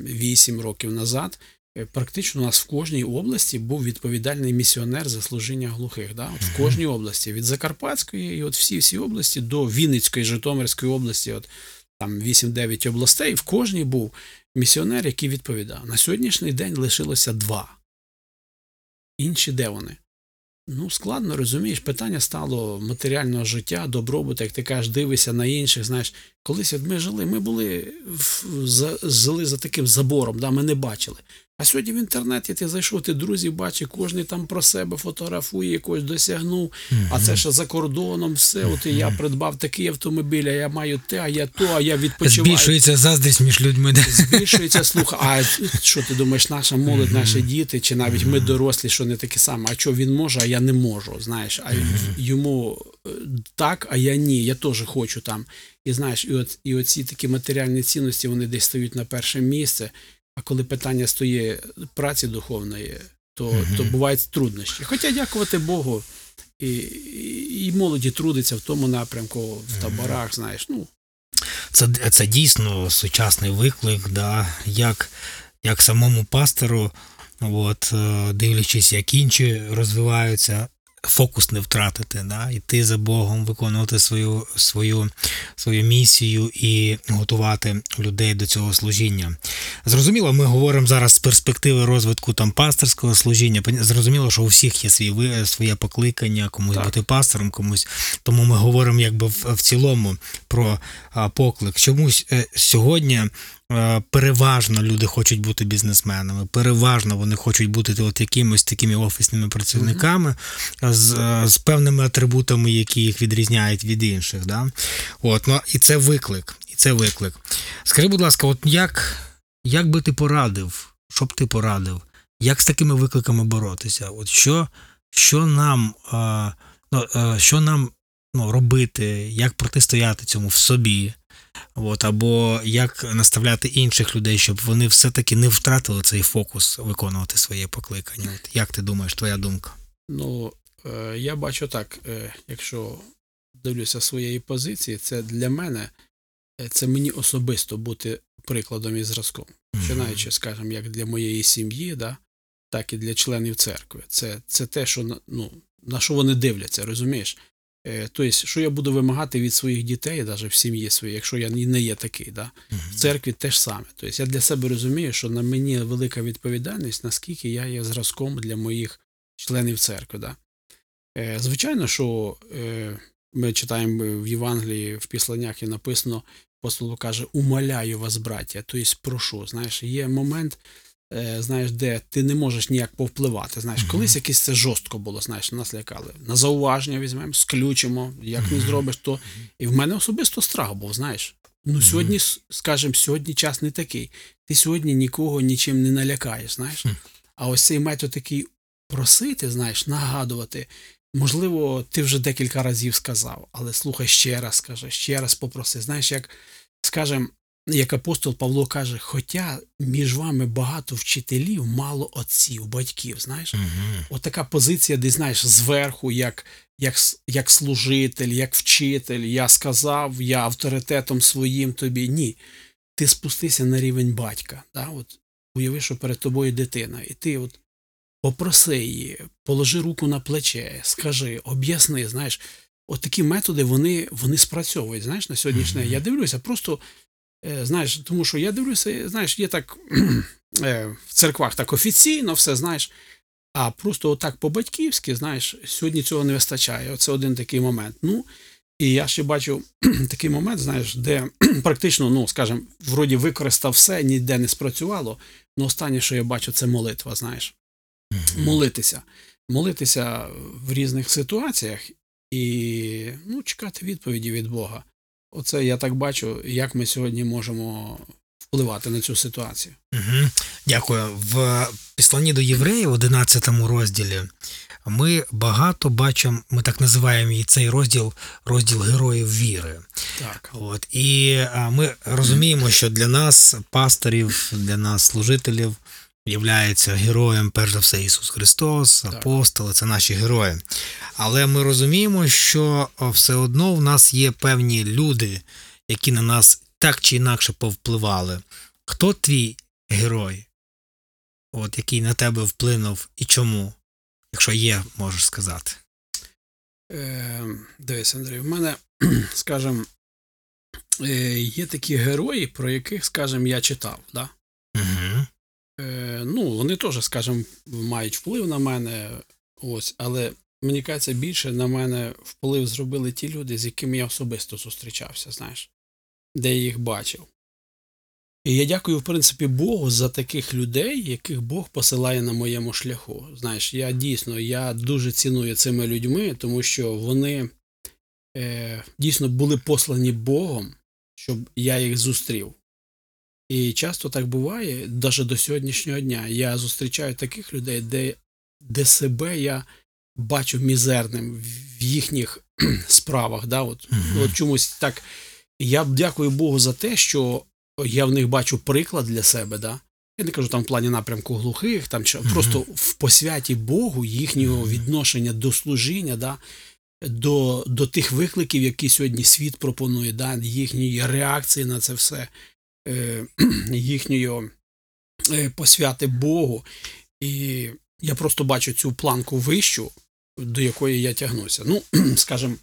вісім років назад, практично у нас в кожній області був відповідальний місіонер за служіння глухих. Да? От в кожній області, від Закарпатської, і от всі всі області до Вінницької, Житомирської області, от там 8-9 областей, в кожній був місіонер, який відповідав. На сьогоднішній день лишилося два. Інші де вони? Ну, складно розумієш, питання стало матеріального життя, добробуту, як ти кажеш, дивишся на інших. Знаєш, колись от ми жили, ми були в, за, жили за таким забором, да, ми не бачили. А сьогодні в інтернеті ти зайшов, ти друзів бачиш, кожен там про себе фотографує, якось досягнув, а це ще за кордоном, все. От і я придбав такий автомобіль, а я маю те, а я то, а я відпочиваю. Збільшується заздрість між людьми. да? Збільшується слух. А що ти думаєш, наша молодь, наші діти, чи навіть ми дорослі, що не таке саме, а що він може, а я не можу. Знаєш, а йому е, так, а я ні, я теж хочу там. І знаєш, і от і оці такі матеріальні цінності вони десь стають на перше місце. А коли питання стоїть праці духовної, то, то бувають труднощі. Хоча дякувати Богу, і, і, і молоді трудиться в тому напрямку, в таборах, знаєш, ну. Це, це дійсно сучасний виклик, да, як, як самому пастору, от, е, дивлячись, як інші розвиваються, фокус не втратити, да, йти за Богом, виконувати свою, свою, свою місію і готувати людей до цього служіння. Зрозуміло, ми говоримо зараз з перспективи розвитку там пасторського служіння. Зрозуміло, що у всіх є свій, своє покликання, комусь Так. бути пастором, комусь. Тому ми говоримо якби в, в цілому про а, поклик. Чомусь е, сьогодні переважно люди хочуть бути бізнесменами, переважно вони хочуть бути от якимось такими офісними працівниками з, е, з певними атрибутами, які їх відрізняють від інших. Да? От, ну, і це виклик. І це виклик. Скажи, будь ласка, от як, як би ти порадив, що б ти порадив, як з такими викликами боротися? От що, що нам, е, ну, е, що нам ну, робити, як протистояти цьому в собі? От, або як наставляти інших людей, щоб вони все-таки не втратили цей фокус виконувати своє покликання. От, як ти думаєш, твоя думка? Ну, е, я бачу так, е, якщо дивлюся своєї позиції, це для мене, е, це мені особисто бути прикладом і зразком. Починаючи, скажімо, як для моєї сім'ї, да, так і для членів церкви. Це, це те, що ну, на що вони дивляться, розумієш? Е, Тобто, що я буду вимагати від своїх дітей, навіть в сім'ї своїй, якщо я не є такий, да? в церкві теж саме. Тобто я для себе розумію, що на мені велика відповідальність, наскільки я є зразком для моїх членів церкви. Да? Е, Звичайно, що е, ми читаємо в Євангелії, в післаннях і написано, апостол каже, умоляю вас, браття, тобто прошу. Знаєш, є момент, знаєш, де ти не можеш ніяк повпливати. Знаєш, колись якесь це жорстко було, знаєш, нас лякали. На зауваження візьмемо, сключимо, як не зробиш, то. І в мене особисто страх був, знаєш. Ну, сьогодні, скажімо, сьогодні час не такий. Ти сьогодні нікого нічим не налякаєш, знаєш. А ось цей метод такий просити, знаєш, нагадувати. Можливо, ти вже декілька разів сказав, але слухай ще раз скажи, ще раз попроси. Знаєш, як скажем, як апостол Павло каже, хоча між вами багато вчителів, мало отців, батьків, знаєш. От така позиція, де знаєш, зверху, як, як, як служитель, як вчитель, я сказав, я авторитетом своїм тобі. Ні. Ти спустися на рівень батька. Да? От, уяви, що перед тобою дитина, і ти от попроси її, положи руку на плече, скажи, об'ясни, знаєш, от такі методи вони, вони спрацьовують. Знаєш, на сьогоднішній день. Я дивлюся, просто Знаєш, тому що я дивлюся, знаєш, є так е, в церквах так офіційно все, знаєш, а просто отак по-батьківськи, знаєш, сьогодні цього не вистачає. Оце один такий момент. Ну, і я ще бачу такий момент, знаєш, де практично, ну, скажімо, вроді використав все, ніде не спрацювало. Ну, останнє, що я бачу, це молитва, знаєш. Молитися. Молитися в різних ситуаціях і ну, чекати відповіді від Бога. Оце я так бачу, як ми сьогодні можемо впливати на цю ситуацію. Угу. Дякую. В післанні до євреїв, 11 розділі, ми багато бачимо, ми так називаємо і цей розділ розділ героїв віри. Так. От і ми розуміємо, що для нас, пасторів, для нас, служителів, являється героєм, перш за все, Ісус Христос, апостоли, це наші герої. Але ми розуміємо, що все одно в нас є певні люди, які на нас так чи інакше повпливали. Хто твій герой? От який на тебе вплинув і чому? Якщо є, можеш сказати. Е, дивись, Андрій, в мене, скажімо, е, є такі герої, про яких, скажімо, я читав. Да? Угу. Е, ну, вони теж, скажімо, мають вплив на мене, ось, але мені кажеться, більше на мене вплив зробили ті люди, з якими я особисто зустрічався, знаєш, де я їх бачив. І я дякую, в принципі, Богу за таких людей, яких Бог посилає на моєму шляху. Знаєш, я дійсно я дуже ціную цими людьми, тому що вони е, дійсно були послані Богом, щоб я їх зустрів. І часто так буває, навіть до сьогоднішнього дня. Я зустрічаю таких людей, де, де себе я бачу мізерним в їхніх справах. Да? От, Мгм. от чомусь так. Я дякую Богу за те, що я в них бачу приклад для себе. Да? Я не кажу там в плані напрямку глухих, там чи Мгм. просто в посвяті Богу їхнього відношення до служіння, да? до, до тих викликів, які сьогодні світ пропонує, да? їхньої реакції на це все їхньої е, посвяти Богу. І я просто бачу цю планку вищу, до якої я тягнуся. Ну, скажімо,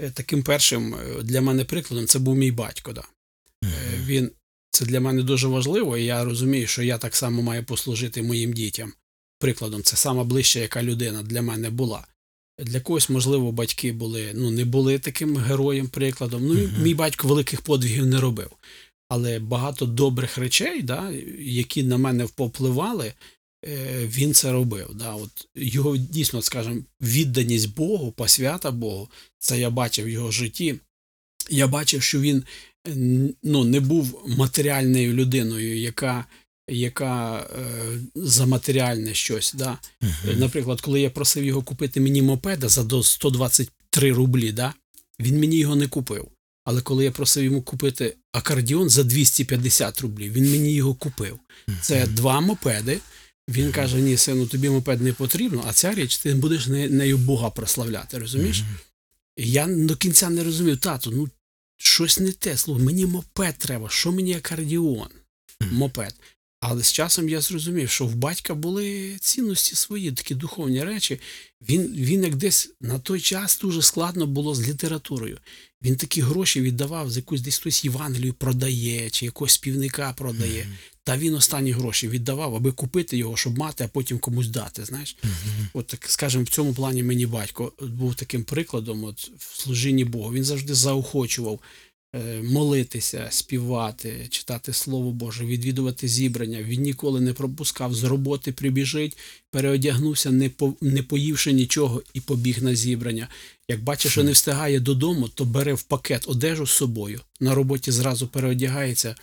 е, таким першим е, для мене прикладом це був мій батько. Да. Е, Він це для мене дуже важливо, і я розумію, що я так само маю послужити моїм дітям. Прикладом, це сама ближча, яка людина для мене була. Для когось, можливо, батьки були, ну, не були таким героєм, прикладом. Ну, і Мгм. мій батько великих подвигів не робив. Але багато добрих речей, да, які на мене впливали, е, він це робив. Да. От його дійсно, скажімо, відданість Богу, посвята Богу, це я бачив в його житті. Я бачив, що він ну, не був матеріальною людиною, яка, яка е, за матеріальне щось. Да. Мгм. Наприклад, коли я просив його купити мені мопеда за до 123 рублі, да, він мені його не купив. Але коли я просив йому купити акордіон за 250 рублів, він мені його купив. Це два мопеди. Він каже: Ні, сину, тобі мопед не потрібно, а ця річ ти будеш не- нею Бога прославляти, розумієш? Я до кінця не розумів, тату, ну щось не те. Слухай, мені мопед треба, що мені акордіон? Мопед. Але з часом я зрозумів, що в батька були цінності свої, такі духовні речі. Він, він як десь на той час дуже складно було з літературою. Він такі гроші віддавав, з якусь десь хтось Євангелію продає, чи якогось співника продає. Мгм. Та він останні гроші віддавав, аби купити його, щоб мати, а потім комусь дати. Знаєш, Мгм. от так скажімо, в цьому плані мені батько був таким прикладом, от в служінні Богу. Він завжди заохочував молитися, співати, читати Слово Боже, відвідувати зібрання. Він ніколи не пропускав з роботи, прибіжить, переодягнувся, не по не поївши нічого, і побіг на зібрання. Як бачить, що не встигає додому, то бере в пакет одежу з собою. На роботі зразу переодягається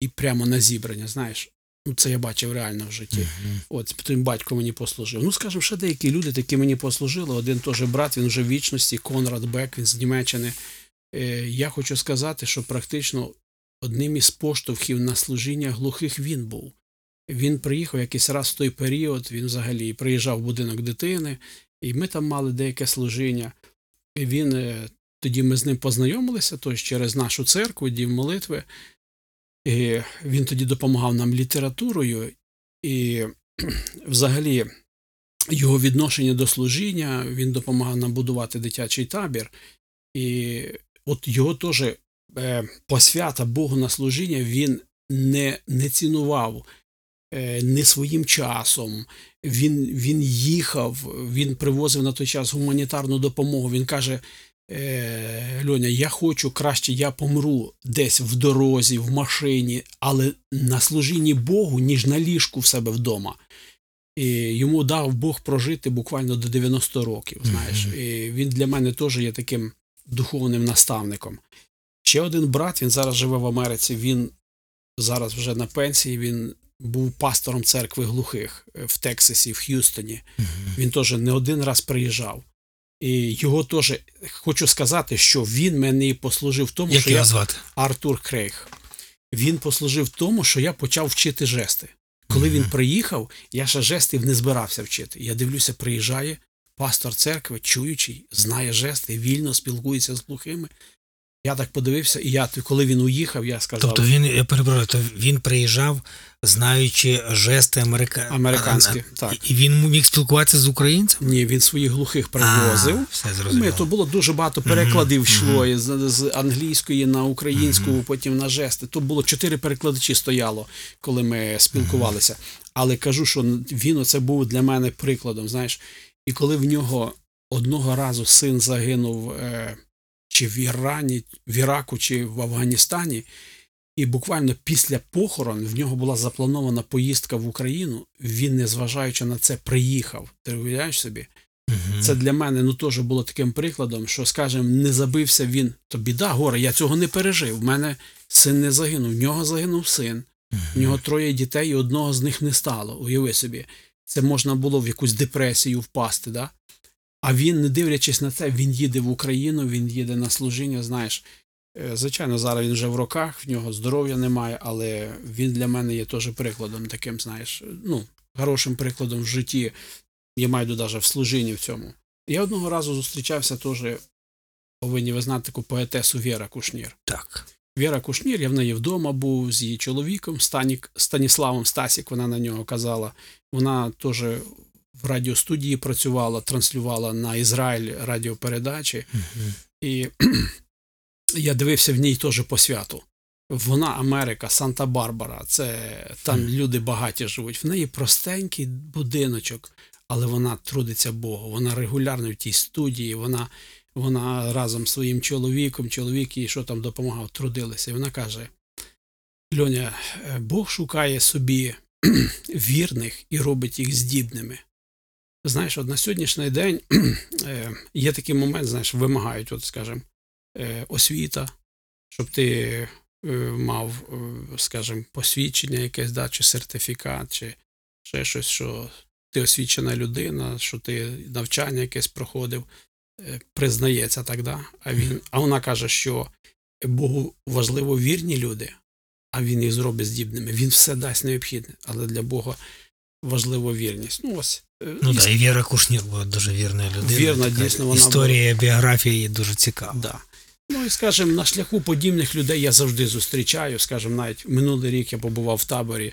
і прямо на зібрання. Знаєш, ну це я бачив реально в житті. От тим батько мені послужив. Ну, скажімо, ще деякі люди такі мені послужили. Один теж брат, він вже в вічності, Конрад Бек, він з Німеччини. Е, я хочу сказати, що практично одним із поштовхів на служіння глухих він був. Він приїхав якийсь раз в той період, він взагалі приїжджав в будинок дитини, і ми там мали деяке служіння. І він е, тоді ми з ним познайомилися, тож через нашу церкву, дім молитви. І він тоді допомагав нам літературою, і взагалі його відношення до служіння, він допомагав нам будувати дитячий табір. І от його теж е, посвята Богу на служіння він не, не цінував е, не своїм часом. Він, він їхав, він привозив на той час гуманітарну допомогу. Він каже: е, Льоня, я хочу краще, я помру десь в дорозі, в машині, але на служінні Богу, ніж на ліжку в себе вдома. І йому дав Бог прожити буквально до 90 років. Знаєш, і він для мене теж є таким духовним наставником. Ще один брат, він зараз живе в Америці. Він зараз вже на пенсії. Він був пастором церкви глухих е, в Тексасі, в Х'юстоні. Мгм. Він теж не один раз приїжджав. І його теж хочу сказати, що він мені послужив в тому, Як що я звати? Артур Крейг. Він послужив тому, що я почав вчити жести. Коли Мгм. він приїхав, я ще жестів не збирався вчити. Я дивлюся, приїжджає пастор церкви, чуючий, знає жести, вільно спілкується з глухими. Я так подивився, і я, коли він уїхав, я сказав, Тобто він, я перебуваю, то він приїжджав, знаючи жести америка... Американські, так. І він міг спілкуватися з українцем? ні, він своїх глухих привозив. А, все зрозуміло. Ми, то було дуже багато перекладів йшло мгм. з, з англійської на українську, Мгм. потім на жести. Тут було чотири перекладачі стояло, коли ми спілкувалися. Але кажу, що він оце був для мене прикладом. Знаєш, і коли в нього одного разу син загинув е, чи в Ірані, в Іраку, чи в Афганістані. І буквально після похорон в нього була запланована поїздка в Україну. Він, незважаючи на це, приїхав. Ти уявляєш собі? Це для мене ну теж було таким прикладом, що, скажімо, не забився він. То біда, горе, я цього не пережив. В мене син не загинув, в нього загинув син, в нього троє дітей, і одного з них не стало. Уяви собі, це можна було в якусь депресію впасти. Да? А він, не дивлячись на це, він їде в Україну, він їде на служіння. Знаєш, Е, звичайно, зараз він вже в роках, в нього здоров'я немає, але він для мене є теж прикладом таким, знаєш, ну, хорошим прикладом в житті. Я маю навіть в служінні в цьому. Я одного разу зустрічався теж, повинні ви знати таку поетесу Віра Кушнір. Так. Віра Кушнір, я в неї вдома був з її чоловіком Станік, Станіславом Стасік, вона на нього казала. Вона теж в радіостудії працювала, транслювала на Ізраїль радіопередачі. І я дивився в ній теж по святу. Вона Америка, Санта-Барбара, це там люди багаті живуть. В неї простенький будиночок, але вона трудиться Богу. Вона регулярно в тій студії, вона, вона разом з своїм чоловіком, чоловік їй що там допомагав, трудилися. І вона каже: Льоня, е, Бог шукає собі вірних і робить їх здібними. Знаєш, от на сьогоднішній день е, є такий момент, знаєш, вимагають, от, скажімо, е, освіта, щоб ти мав, скажімо, посвідчення якесь, да, чи сертифікат, чи ще щось, що ти освічена людина, що ти навчання якесь проходив, признається так, а, він, а вона каже, що Богу важливо вірні люди, а він їх зробить здібними. Він все дасть необхідне, але для Бога важливо вірність. Ну, ось. е, Ну і так, і Віра Кушнір була дуже вірна людина. Вірна, така дійсно, вона Історія, біографія її дуже цікава. Да. Ну і скажімо, на шляху подібних людей я завжди зустрічаю. Скажімо, навіть минулий рік я побував в таборі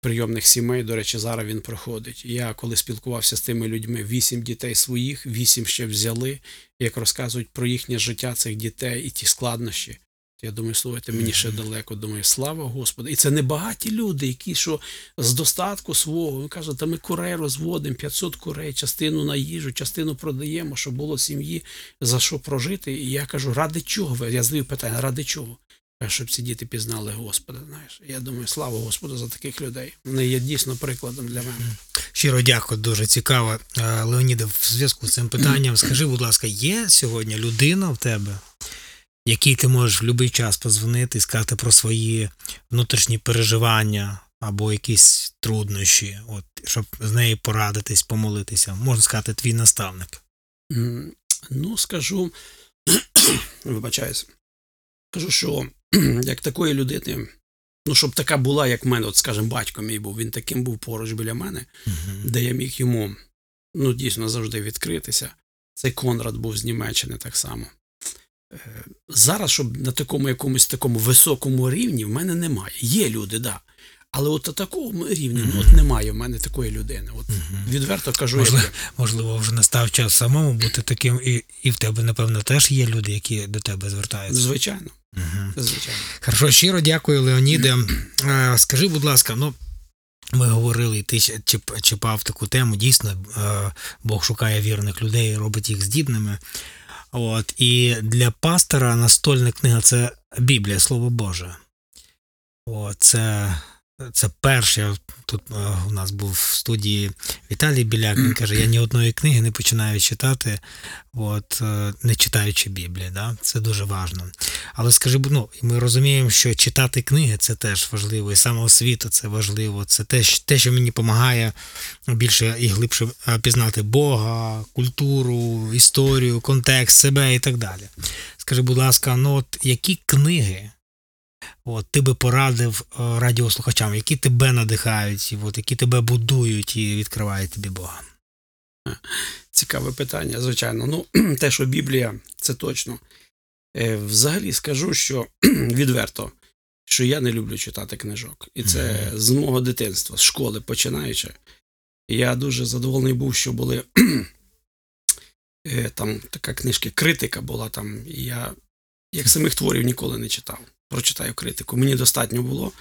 прийомних сімей. До речі, зараз він проходить. Я коли спілкувався з тими людьми, вісім дітей своїх, вісім ще взяли, як розказують про їхнє життя цих дітей і ті складнощі. Я думаю, слухайте, мені ще далеко. Думаю, слава Господу. І це не багаті люди, які що з достатку свого. Він каже, та ми курей розводимо, 500 курей, частину на їжу, частину продаємо, щоб було сім'ї за що прожити. І я кажу, ради чого ви? Я задаю питання, ради чого? Щоб ці діти пізнали Господа. Знаєш, я думаю, слава Господу за таких людей. Вони є дійсно прикладом для мене. Щиро дякую, дуже цікаво. Леоніде, в зв'язку з цим питанням, скажи, будь ласка, є сьогодні людина в тебе, якій ти можеш в будь-який час позвонити і сказати про свої внутрішні переживання або якісь труднощі, от, щоб з нею порадитись, помолитися. Можна сказати, твій наставник. Ну, скажу, вибачаюсь, кажу, що як такої людини, ну, щоб така була, як в мене, от, скажімо, батько мій був, він таким був поруч біля мене, Мгм. де я міг йому ну, дійсно завжди відкритися. Цей Конрад був з Німеччини так само. Е, Зараз, щоб на такому якомусь такому високому рівні, в мене немає. Є люди, да. Але от на такому рівні ну, от немає в мене такої людини. От Мгм. відверто кажу, Можливо, є. можливо, вже настав час самому бути таким, і, і в тебе, напевно, теж є люди, які до тебе звертаються. звичайно. Угу. Звичайно. Хорошо, щиро дякую, Леоніде. Скажи, будь ласка, ну. Ми говорили, ти чіпав таку тему. Дійсно, е, Бог шукає вірних людей, і робить їх здібними. От, і для пастора настольна книга це Біблія, Слово Боже. От, це, це перше. Тут е, у нас був в студії Віталій Біляк. Він каже: я ні одної книги не починаю читати, от, е, не читаючи Біблії. Да? Це дуже важливо. Але скажи, ну, ми розуміємо, що читати книги це теж важливо, і самоосвіта це важливо. Це те, щ- те, що мені допомагає більше і глибше е, пізнати Бога, культуру, історію, контекст, себе і так далі. Скажи, будь ласка, ну от які книги от, ти би порадив е, радіослухачам, які тебе надихають, і от, які тебе будують і відкривають тобі Бога? Цікаве питання, звичайно. Ну, те, що Біблія, це точно. Е, Взагалі скажу, що відверто, що я не люблю читати книжок. І це з мого дитинства, з школи починаючи. Я дуже задоволений був, що були е, там така книжка критика була там. І я як самих творів ніколи не читав. Прочитаю критику. Мені достатньо було.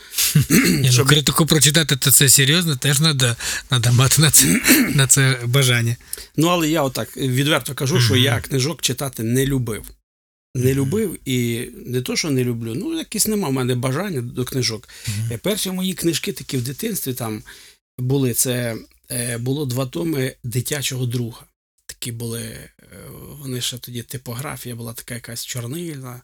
Ні, ну, критику прочитати, то це серйозно, теж треба мати на це, на це бажання. Ну, але я отак відверто кажу, що я книжок читати не любив. Не любив і не то, що не люблю, ну якесь нема в мене бажання до книжок. Е, Перші мої книжки такі в дитинстві там були. Це е, було два томи дитячого друга. Такі були, е, вони ще тоді типографія була така якась чорнильна.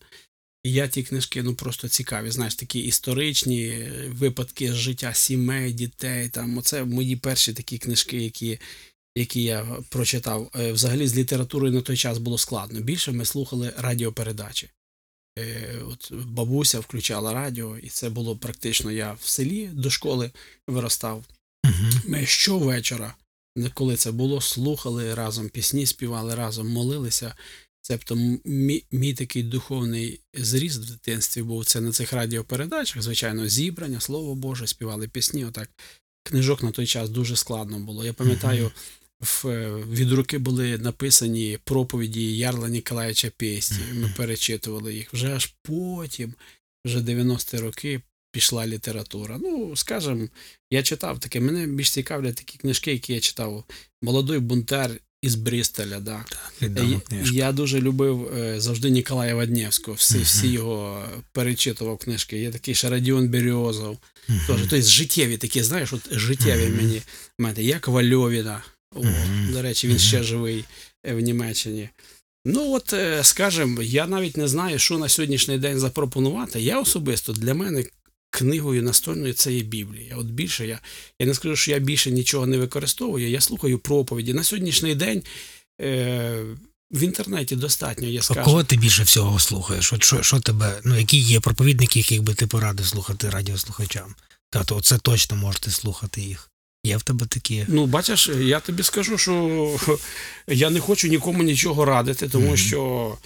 І я ті книжки ну просто цікаві, знаєш, такі історичні е, випадки з життя сімей, дітей. Там оце мої перші такі книжки, які, які я прочитав. Е, Взагалі з літературою на той час було складно. Більше ми слухали радіопередачі. Е, От бабуся включала радіо, і це було практично я в селі до школи виростав. Мгм. Ми щовечора, коли це було, слухали разом, пісні співали разом, молилися. Тобто мій, мій такий духовний зріст в дитинстві був це на цих радіопередачах, звичайно, зібрання, слово Боже, співали пісні. Отак. Книжок на той час дуже складно було. Я пам'ятаю, в, від руки були написані проповіді Ярла Ніколаєвича Пєсті. Ми перечитували їх. Вже аж потім, вже 90-ті роки, пішла література. Ну, скажем, я читав таке. Мене більш цікавлять такі книжки, які я читав. Молодой бунтар із Брістоля, да. Відома Я, я дуже любив е, завжди Ніколая Ваднєвського. Всі, Мгм. всі його перечитував книжки. Є такий ще Радіон Беріозов. Мгм. Теж, тобто життєві такі, знаєш, от життєві Мгм. мені мене, як Вальовіна. До речі, він ще живий е, в Німеччині. Ну, от, е, скажем, я навіть не знаю, що на сьогоднішній день запропонувати. Я особисто для мене книгою настольною це є Біблія. От більше я, я не скажу, що я більше нічого не використовую. Я слухаю проповіді. На сьогоднішній день е, в інтернеті достатньо, я А кого ти більше всього слухаєш? От що, що тебе, ну які є проповідники, яких би ти порадив слухати радіослухачам? Та то це точно можете слухати їх. Є в тебе такі. Ну, бачиш, я тобі скажу, що я не хочу нікому нічого радити, тому Мгм. що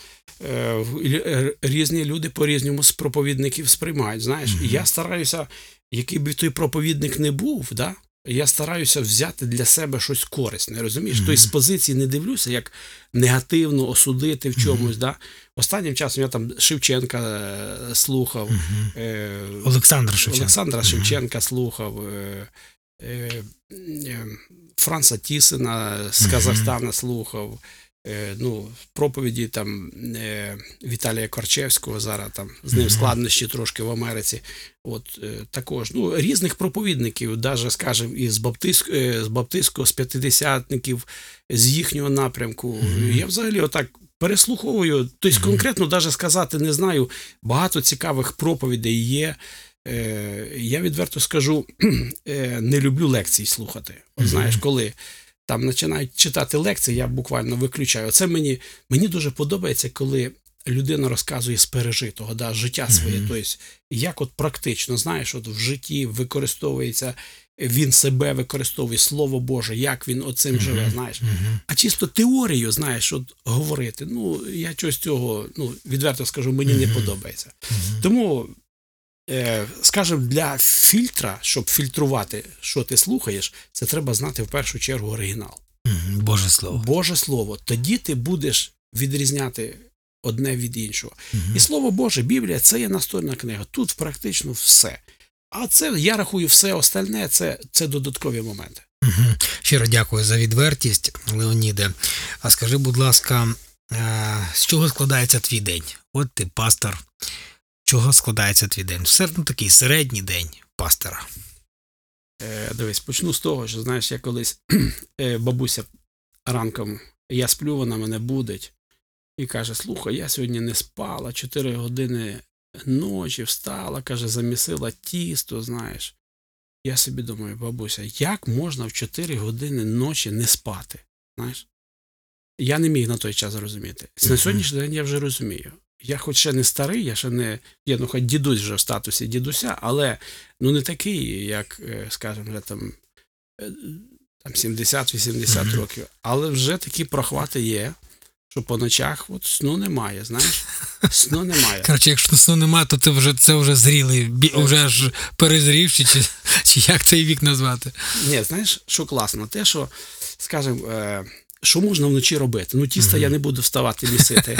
е, е, різні люди по-різному з проповідників сприймають. Знаєш, Мгм. І я стараюся, який би той проповідник не був, да? я стараюся взяти для себе щось корисне. Розумієш? Мгм. Тобто з позиції не дивлюся, як негативно осудити в чомусь. Да? Останнім часом я там Шевченка е, слухав. Мгм. Е, Олександр Шевченко. Олександра Мгм. Шевченка слухав, е, Франца Тісена з Казахстана слухав. е, Ну, проповіді там е, Віталія Корчевського зараз там з ним складнощі трошки в Америці. От е, також ну, різних проповідників, навіть, скажімо, із Баптист, е, з Баптистського, з п'ятидесятників, з їхнього напрямку. Я взагалі отак переслуховую. Тобто, конкретно навіть сказати не знаю. Багато цікавих проповідей є. Е, я відверто скажу, е, не люблю лекцій слухати. От знаєш, коли там починають читати лекції, я буквально виключаю. Це мені, мені дуже подобається, коли людина розказує з пережитого, да, життя своє. Тобто, як от практично, знаєш, от в житті використовується, він себе використовує, слово Боже, як він оцим Мгм. живе, знаєш. Мгм. А чисто теорію, знаєш, от говорити. Ну, я щось цього, ну, відверто скажу, мені не Мгм. подобається. Мгм. Тому, е, скажімо, для фільтра, щоб фільтрувати, що ти слухаєш, це треба знати в першу чергу оригінал. Боже слово. Боже Слово. Тоді ти будеш відрізняти одне від іншого. Мгм. І слово Боже, Біблія це є настольна книга. Тут практично все. А це я рахую все остальне, це, це додаткові моменти. Мгм. Щиро дякую за відвертість, Леоніде. А скажи, будь ласка, е, з чого складається твій день? От ти пастор. Чого складається твій день? Все ну, такий середній день пастора. Е, дивись, почну з того, що знаєш, я колись е, бабуся ранком, я сплю, вона мене будить і каже: Слухай, я сьогодні не спала, 4 години ночі встала, каже, замісила тісто, знаєш. Я собі думаю, бабуся, як можна в 4 години ночі не спати? Знаєш? Я не міг на той час зрозуміти. На сьогоднішній день я вже розумію. Я хоч ще не старий, я ще не. Я ну хоч дідусь вже в статусі дідуся, але ну не такий, як, е, скажімо, вже там, е, там 70-80 Мгм. років. Але вже такі прохвати є, що по ночах от сну немає, знаєш? Сну немає. Коротше, якщо сну немає, то ти вже це вже зрілий, Е. вже аж перезрівши, чи, чи як цей вік назвати? Ні, знаєш, що класно? Те, що, скажімо, що можна вночі робити? Ну, тіста Мгм. я не буду вставати місити.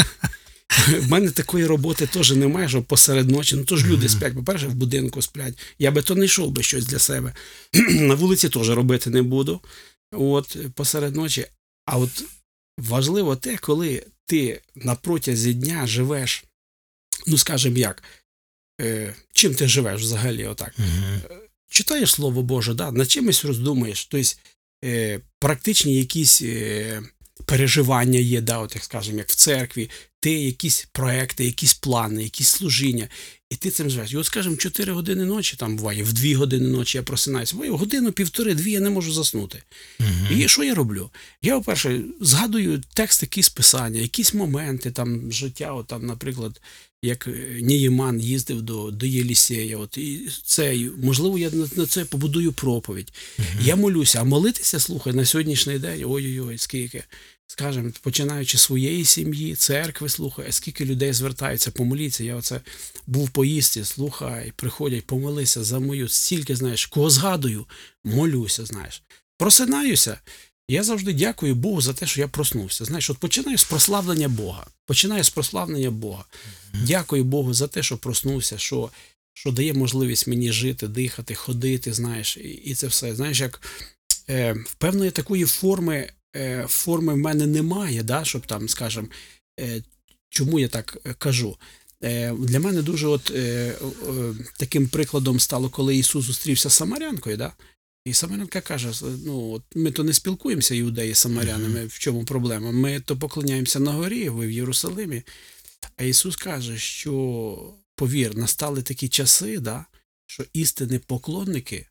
В мене такої роботи теж немає, що посеред ночі. Ну то ж люди сплять, по-перше, в будинку сплять. Я би то не йшов би щось для себе. На вулиці теж робити не буду. От посеред ночі. А от важливо те, коли ти на протязі дня живеш, ну скажімо як, е, чим ти живеш взагалі, отак Мгм. читаєш Слово Боже, да, над чимось роздумуєш, тобто е, практичні якісь е, переживання є, да, от, як скажемо, як в церкві, ти якісь проекти, якісь плани, якісь служіння, і ти цим живеш. І от, скажімо, 4 години ночі там буває, в 2 години ночі я просинаюся, буває, годину, півтори, дві я не можу заснути. Мгм. І що я роблю? Я, по-перше, згадую текст якісь писання, якісь моменти там життя, от, там, наприклад, як е, Нієман їздив до, до Єлісея. От, і це, можливо, я на, на це побудую проповідь. Мгм. Я молюся, а молитися, слухай, на сьогоднішній день, ой-ой-ой, скільки. Скажем, починаючи з своєї сім'ї, церкви, слухай, а скільки людей звертаються, помоліться. Я оце був поїздці, слухай, приходять, помолися за мою, стільки, знаєш, кого згадую, молюся, знаєш. Просинаюся. Я завжди дякую Богу за те, що я проснувся. Знаєш, от починаю з прославлення Бога. Починаю з прославлення Бога. Дякую Богу за те, що проснувся, що, що дає можливість мені жити, дихати, ходити, знаєш, і, і це все. Знаєш, як е, певної такої форми, форми в мене немає, да, щоб там, скажімо, е, чому я так е, кажу. Е, Для мене дуже от е, е, таким прикладом стало, коли Ісус зустрівся з Самарянкою, да? І Самарянка каже: ну, от ми то не спілкуємося, іудеї з самарянами, в чому проблема? Ми то поклоняємося на горі, ви в Єрусалимі. А Ісус каже, що повір, настали такі часи, да, що істинні поклонники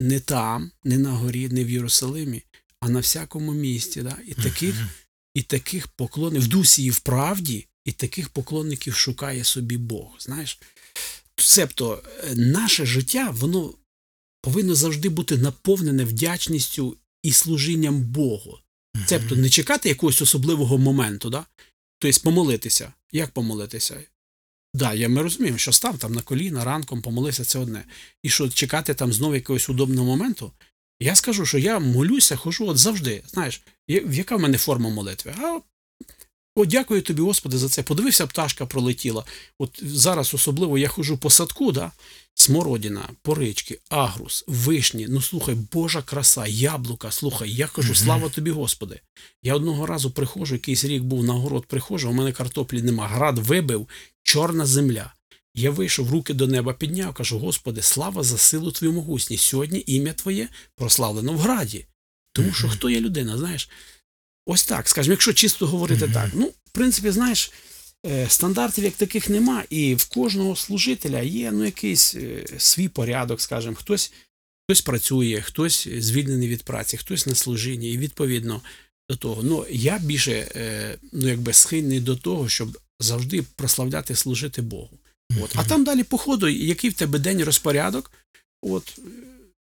не там, не на горі, не в Єрусалимі, а на всякому місці. Да? І таких, і таких поклонників в дусі і в правді, і таких поклонників шукає собі Бог. Знаєш? Себто е, наше життя, воно повинно завжди бути наповнене вдячністю і служінням Богу. Цебто не чекати якогось особливого моменту, да? тобто помолитися. Як помолитися? Да, я ми розуміємо, що став там на коліна ранком, помолився це одне. І що чекати там знову якогось удобного моменту. Я скажу, що я молюся, хожу от завжди. Знаєш, яка в мене форма молитви? А о, дякую тобі, Господи, за це. Подивився, пташка пролетіла. От зараз особливо я хожу по садку, да? смородина, порички, агрус, вишні. Ну слухай, Божа краса, яблука. Слухай, я кажу, слава тобі, Господи. Я одного разу приходжу, якийсь рік був на город приходжу, у мене картоплі нема. Град вибив, чорна земля. Я вийшов, руки до неба підняв, кажу: Господи, слава за силу Твою могутність. Сьогодні ім'я Твоє прославлено в граді. Тому що хто є людина, знаєш? Ось так, скажімо, якщо чисто говорити так. Ну, в принципі, знаєш, е, стандартів як таких нема, і в кожного служителя є ну, якийсь е, свій порядок, скажімо, хтось, хтось працює, хтось звільнений від праці, хтось на служінні, і відповідно до того. Ну, я більше е, ну, якби схильний до того, щоб завжди прославляти, служити Богу. От. А там далі по ходу, який в тебе день розпорядок. От,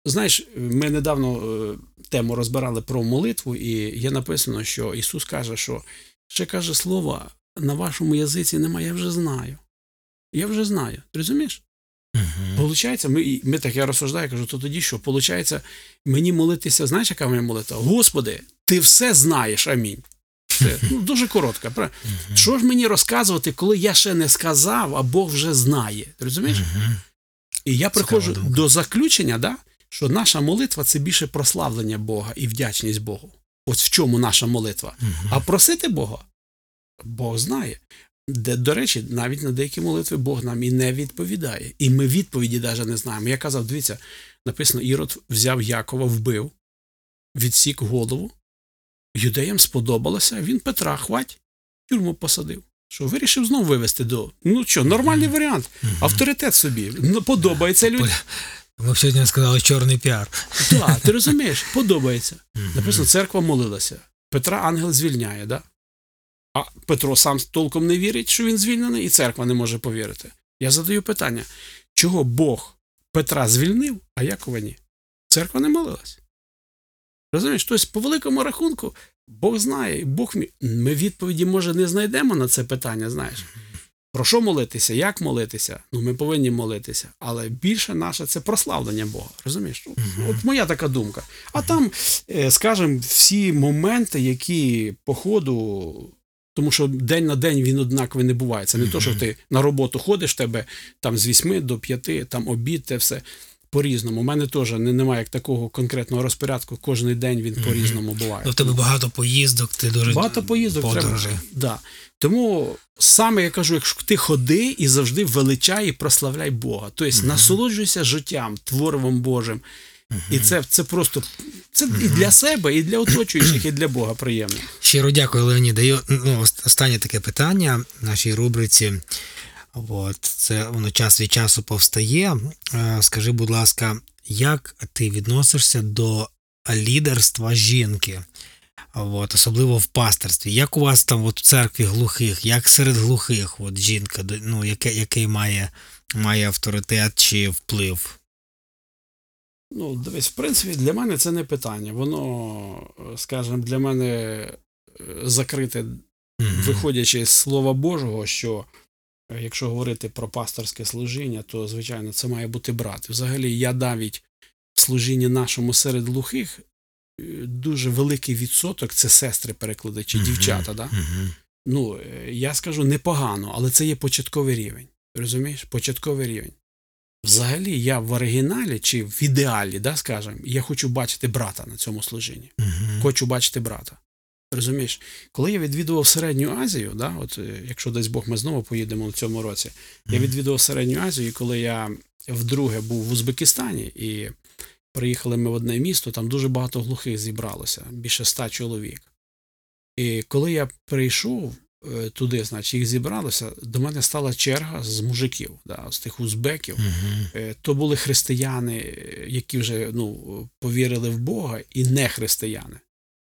знаєш, ми недавно е, тему розбирали про молитву, і є написано, що Ісус каже, що ще каже слова на вашому язиці немає, я вже знаю. Я вже знаю. Ти розумієш? Получається, ми, ми так я розсуждаю, кажу, то тоді що? Получається, мені молитися, знаєш, яка моя молитва? Господи, ти все знаєш, амінь. Все. Ну, дуже коротка. правда? Що ж мені розказувати, коли я ще не сказав, а Бог вже знає. Розумієш? І я приходжу до заключення, да, що наша молитва це більше прославлення Бога і вдячність Богу. Ось в чому наша молитва. А просити Бога, Бог знає. Де, до речі, навіть на деякі молитви Бог нам і не відповідає. І ми відповіді навіть не знаємо. Я казав, дивіться, написано, Ірод взяв Якова, вбив, відсік голову. Юдеям сподобалося, він Петра хвать, тюрму посадив. Що вирішив знову вивести до. Ну що, нормальний варіант. Мгм. Авторитет собі. Ну, подобається людям. Ми б сьогодні сказали чорний піар. Так, ти розумієш, подобається. Мгм. Написано, церква молилася. Петра ангел звільняє, да? А Петро сам толком не вірить, що він звільнений, і церква не може повірити. Я задаю питання: чого Бог Петра звільнив, а Якова ні? Церква не молилась. Розумієш, тобто, по великому рахунку, Бог знає, Бог мі... ми відповіді, може, не знайдемо на це питання, знаєш. Про що молитися, як молитися? Ну, ми повинні молитися. Але більше наше це прославлення Бога. Розумієш? Мгм. От моя така думка. А там, е, скажімо, всі моменти, які по ходу. Тому що день на день він однаковий не буває. Це не то, що ти на роботу ходиш, тебе там з 8 до 5, там обід, те все по-різному. У мене теж не, немає як такого конкретного розпорядку. Кожен день він по-різному буває. Ну, в тебе багато поїздок, ти дуже Багато поїздок подорожей. треба. Да. Тому саме я кажу, якщо ти ходи і завжди величай і прославляй Бога. Тобто Мгм. насолоджуйся життям, творивом Божим. Мгм. І це, це просто це і для себе, і для оточуючих, і для Бога приємно. Щиро дякую, Леоніде. І, ну, останнє таке питання в нашій рубриці. От, це воно час від часу повстає. Е, Скажи, будь ласка, як ти відносишся до лідерства жінки? От, особливо в пасторстві. Як у вас там от, в церкві глухих, як серед глухих от, жінка, ну, яке, який має, має авторитет чи вплив? Ну, дивись, в принципі, для мене це не питання. Воно, скажімо, для мене е, закрите, Мгм. виходячи з Слова Божого, що якщо говорити про пасторське служіння, то, звичайно, це має бути брат. Взагалі, я навіть в служінні нашому серед глухих е, дуже великий відсоток це сестри-перекладачі, Мгм. дівчата. Да? Мгм. Ну, е, я скажу непогано, але це є початковий рівень. Розумієш? Початковий рівень. Взагалі, я в оригіналі чи в ідеалі, да, скажімо, я хочу бачити брата на цьому служінні. Мгм. Хочу бачити брата. Розумієш, коли я відвідував Середню Азію, да, от е, якщо десь Бог ми знову поїдемо в цьому році, я відвідував Середню Азію, і коли я вдруге був в Узбекистані і приїхали ми в одне місто, там дуже багато глухих зібралося, більше ста чоловік. І коли я прийшов е, туди, значить, їх зібралося, до мене стала черга з мужиків, да, з тих узбеків. Е, То були християни, які вже ну, повірили в Бога, і не християни.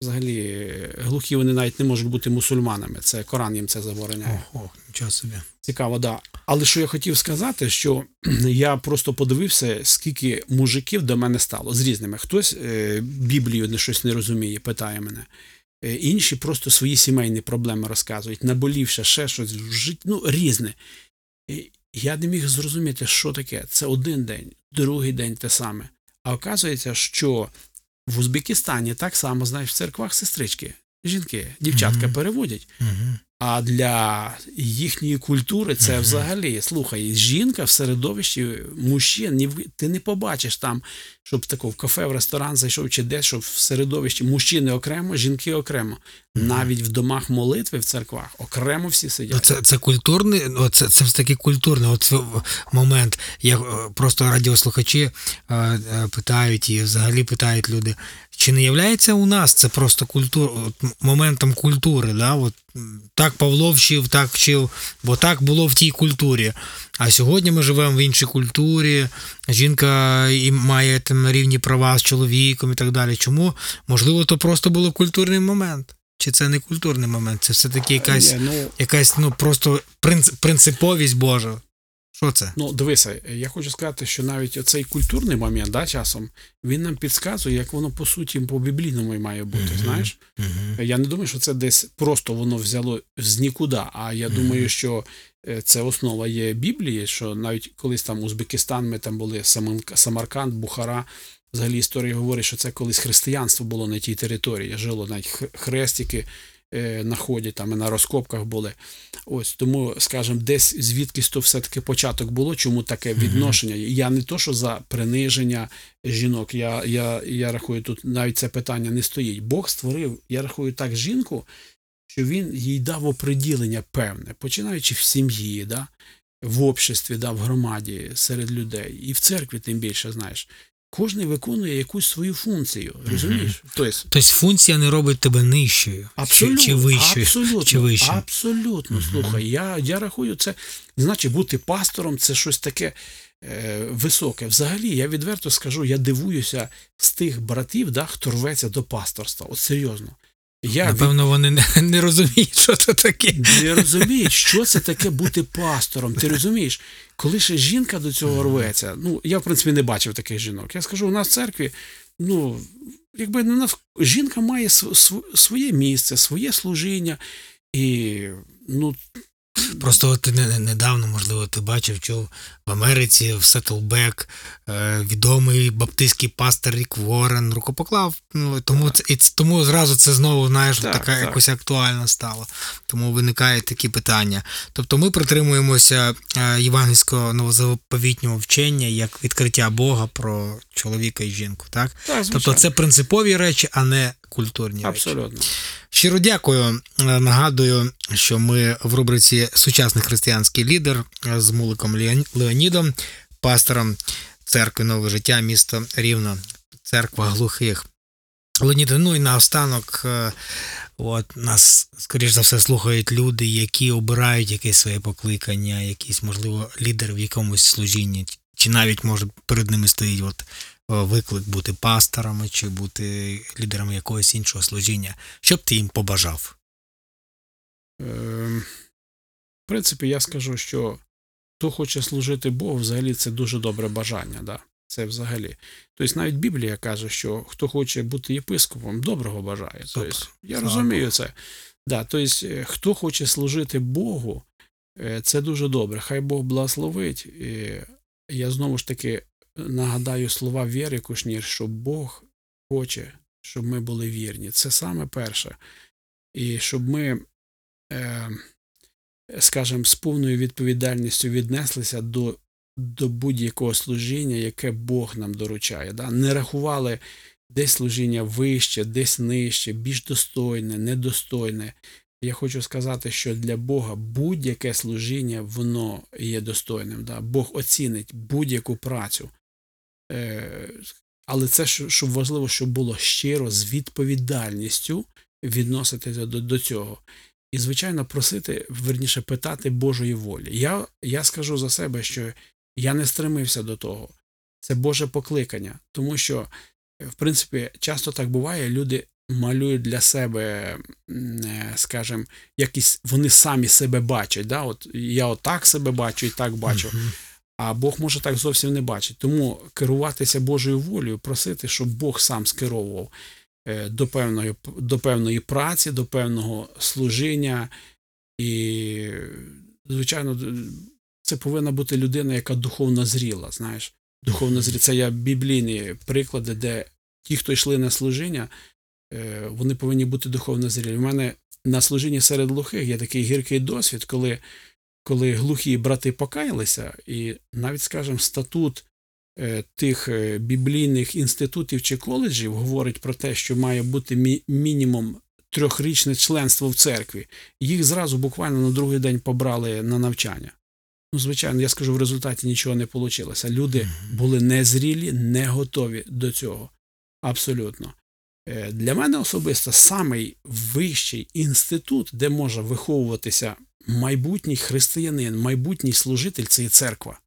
Взагалі, глухі вони навіть не можуть бути мусульманами. Це Коран їм це забороняє. Ого, нічого собі. Цікаво, да. Але що я хотів сказати, що я просто подивився, скільки мужиків до мене стало з різними. Хтось е, Біблію не щось не розуміє, питає мене. Е, інші просто свої сімейні проблеми розказують, наболівши ще щось в житті, ну, різне. І я не міг зрозуміти, що таке. Це один день, другий день те саме. А оказується, що в Узбекистані так само, знаєш, в церквах сестрички, жінки, дівчатка Мгм. переводять. Мгм. А для їхньої культури це Мгм. взагалі, слухай, жінка в середовищі мужчин, ти не побачиш там, щоб тако в кафе, в ресторан зайшов чи десь, щоб в середовищі мужчини окремо, жінки окремо. Мгм. Навіть в домах молитви в церквах окремо всі Ну, сидять. це, це культурний, ну, це, це все таки культурний от, момент. Я е, просто радіослухачі е, е, питають і взагалі питають люди, чи не являється у нас це просто культур, от, моментом культури, да? От, так Павло вчив, так вчив, бо так було в тій культурі. А сьогодні ми живемо в іншій культурі, жінка і має там рівні права з чоловіком і так далі. Чому? Можливо, то просто було культурний момент. Чи це не культурний момент? Це все-таки якась ну, якась ну просто принц, принциповість Божа. Що це? ну, дивися, я хочу сказати, що навіть оцей культурний момент, да, часом, він нам підказує, як воно по суті по біблійному і має бути. Мгм. Знаєш? Я не думаю, що це десь просто воно взяло з нікуди. А я Мгм. думаю, що е, це основа є Біблії, що навіть колись там Узбекистан, ми там були Самарканд, Бухара. Взагалі історія говорить, що це колись християнство було на тій території. Жило навіть хрестики, е, знаходять, там і на розкопках були. Ось тому, скажімо, десь звідкись то все-таки початок було, чому таке відношення. Я не то, що за приниження жінок. Я, я, я рахую, тут навіть це питання не стоїть. Бог створив, я рахую так, жінку, що він їй дав оприділення певне, починаючи в сім'ї, да, в обществі, да, в громаді, серед людей, і в церкві, тим більше, знаєш. Кожен виконує якусь свою функцію, розумієш? Тобто, Тобто функція не робить тебе нижчою Абсолютно, чи, чи вищою. абсолютно, чи вищою. абсолютно. Угу. Слухай, я, я рахую, це значить бути пастором це щось таке е, високе. Взагалі, я відверто скажу, я дивуюся з тих братів, да, хто рветься до пасторства. От серйозно. Я від- Напевно, вони не, не розуміють, що це таке. не розуміють, що це таке бути пастором. Ти розумієш, коли ще жінка до цього рветься, ну я в принципі не бачив таких жінок. Я скажу, у нас в церкві, ну якби у нас жінка має св- св- своє місце, своє служіння, і ну Просто от не- не- недавно, можливо, ти бачив, чув в Америці, в Сеттлбек, е, відомий баптистський пастор Рік Ворен рукопоклав. Ну, тому, це, і тому зразу це знову, знаєш, Так, така так. якось актуальна стало. Тому виникають такі питання. Тобто ми притримуємося е, євангельського новозаповітнього вчення як відкриття Бога про чоловіка і жінку. Так? так, Тобто це принципові речі, а не культурні речі. абсолютно. Щиро дякую. Е, Нагадую, що ми в рубриці Сучасний християнський лідер з Муликом Леонідом, пастором церкви Нове життя, місто Рівно, церква глухих. Леоніде, ну і наостанок, е, от нас, скоріш за все, слухають люди, які обирають якесь своє покликання, якийсь, можливо, лідер в якомусь служінні, чи навіть може перед ними стоїть от е, виклик бути пасторами чи бути лідерами якогось іншого служіння. Що б ти їм побажав? Ем, В принципі, я скажу, що хто хоче служити Богу, взагалі це дуже добре бажання. Да? Це взагалі. Тобто навіть Біблія каже, що хто хоче бути єпископом, доброго бажає. Тобто, я Слава розумію Богу. це. Да, тобто, е, хто хоче служити Богу, е, це дуже добре. Хай Бог благословить. Я знову ж таки нагадаю слова Віри Кушнір, що Бог хоче, щоб ми були вірні. Це саме перше. І щоб ми. Е, скажімо, з повною відповідальністю віднеслися до, до будь-якого служіння, яке Бог нам доручає. Да? Не рахували десь служіння вище, десь нижче, більш достойне, недостойне. Я хочу сказати, що для Бога будь-яке служіння воно є достойним. Да? Бог оцінить будь-яку працю. Е, але це що- щоб важливо, щоб було щиро з відповідальністю відноситися до, до цього і, звичайно, просити, верніше, питати Божої волі. Я, я скажу за себе, що я не стремився до того. Це Боже покликання, тому що, е, в принципі, часто так буває, люди малюють для себе, е, скажімо, якісь вони самі себе бачать. Да? От я отак себе бачу і так бачу. А Бог може так зовсім не бачить. Тому керуватися Божою волею, просити, щоб Бог сам скеровував е, до певної, до певної праці, до певного служіння. І, звичайно, це повинна бути людина, яка духовно зріла. Знаєш, духовно зріла. Це я біблійні приклади, де ті, хто йшли на служіння, вони повинні бути духовно зрілі. У мене на служінні серед глухих є такий гіркий досвід, коли коли глухі брати покаялися, і навіть, скажімо, статут е, тих е, біблійних інститутів чи коледжів говорить про те, що має бути мі- мінімум трьохрічне членство в церкві. Їх зразу буквально на другий день побрали на навчання. Ну, звичайно, я скажу, в результаті нічого не вийшло. Люди були незрілі, не готові до цього. Абсолютно. Е, Для мене особисто самий вищий інститут, де може виховуватися майбутній християнин, майбутній служитель це є церква.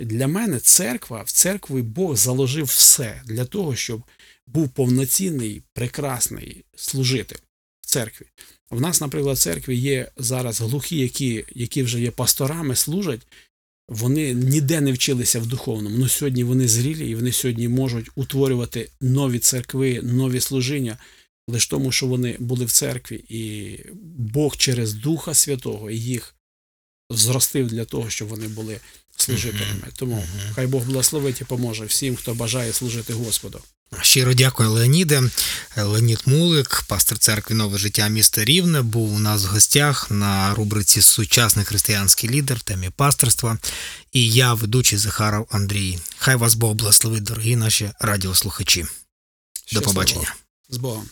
Для мене церква, в церкві Бог заложив все для того, щоб був повноцінний, прекрасний служитель в церкві. В нас, наприклад, в церкві є зараз глухі, які, які вже є пасторами, служать. Вони ніде не вчилися в духовному. Ну сьогодні вони зрілі і вони сьогодні можуть утворювати нові церкви, нові служіння, лише тому, що вони були в церкві, і Бог через Духа Святого їх зростив для того, щоб вони були служителями. Тому хай Бог благословить і поможе всім, хто бажає служити Господу. Щиро дякую, Леоніде. Леонід Мулик, пастор церкви Нове життя міста Рівне, був у нас в гостях на рубриці Сучасний християнський лідер в темі пасторства. І я, ведучий Захаров Андрій. Хай вас Бог благословить, дорогі наші радіослухачі. До побачення. З Богом.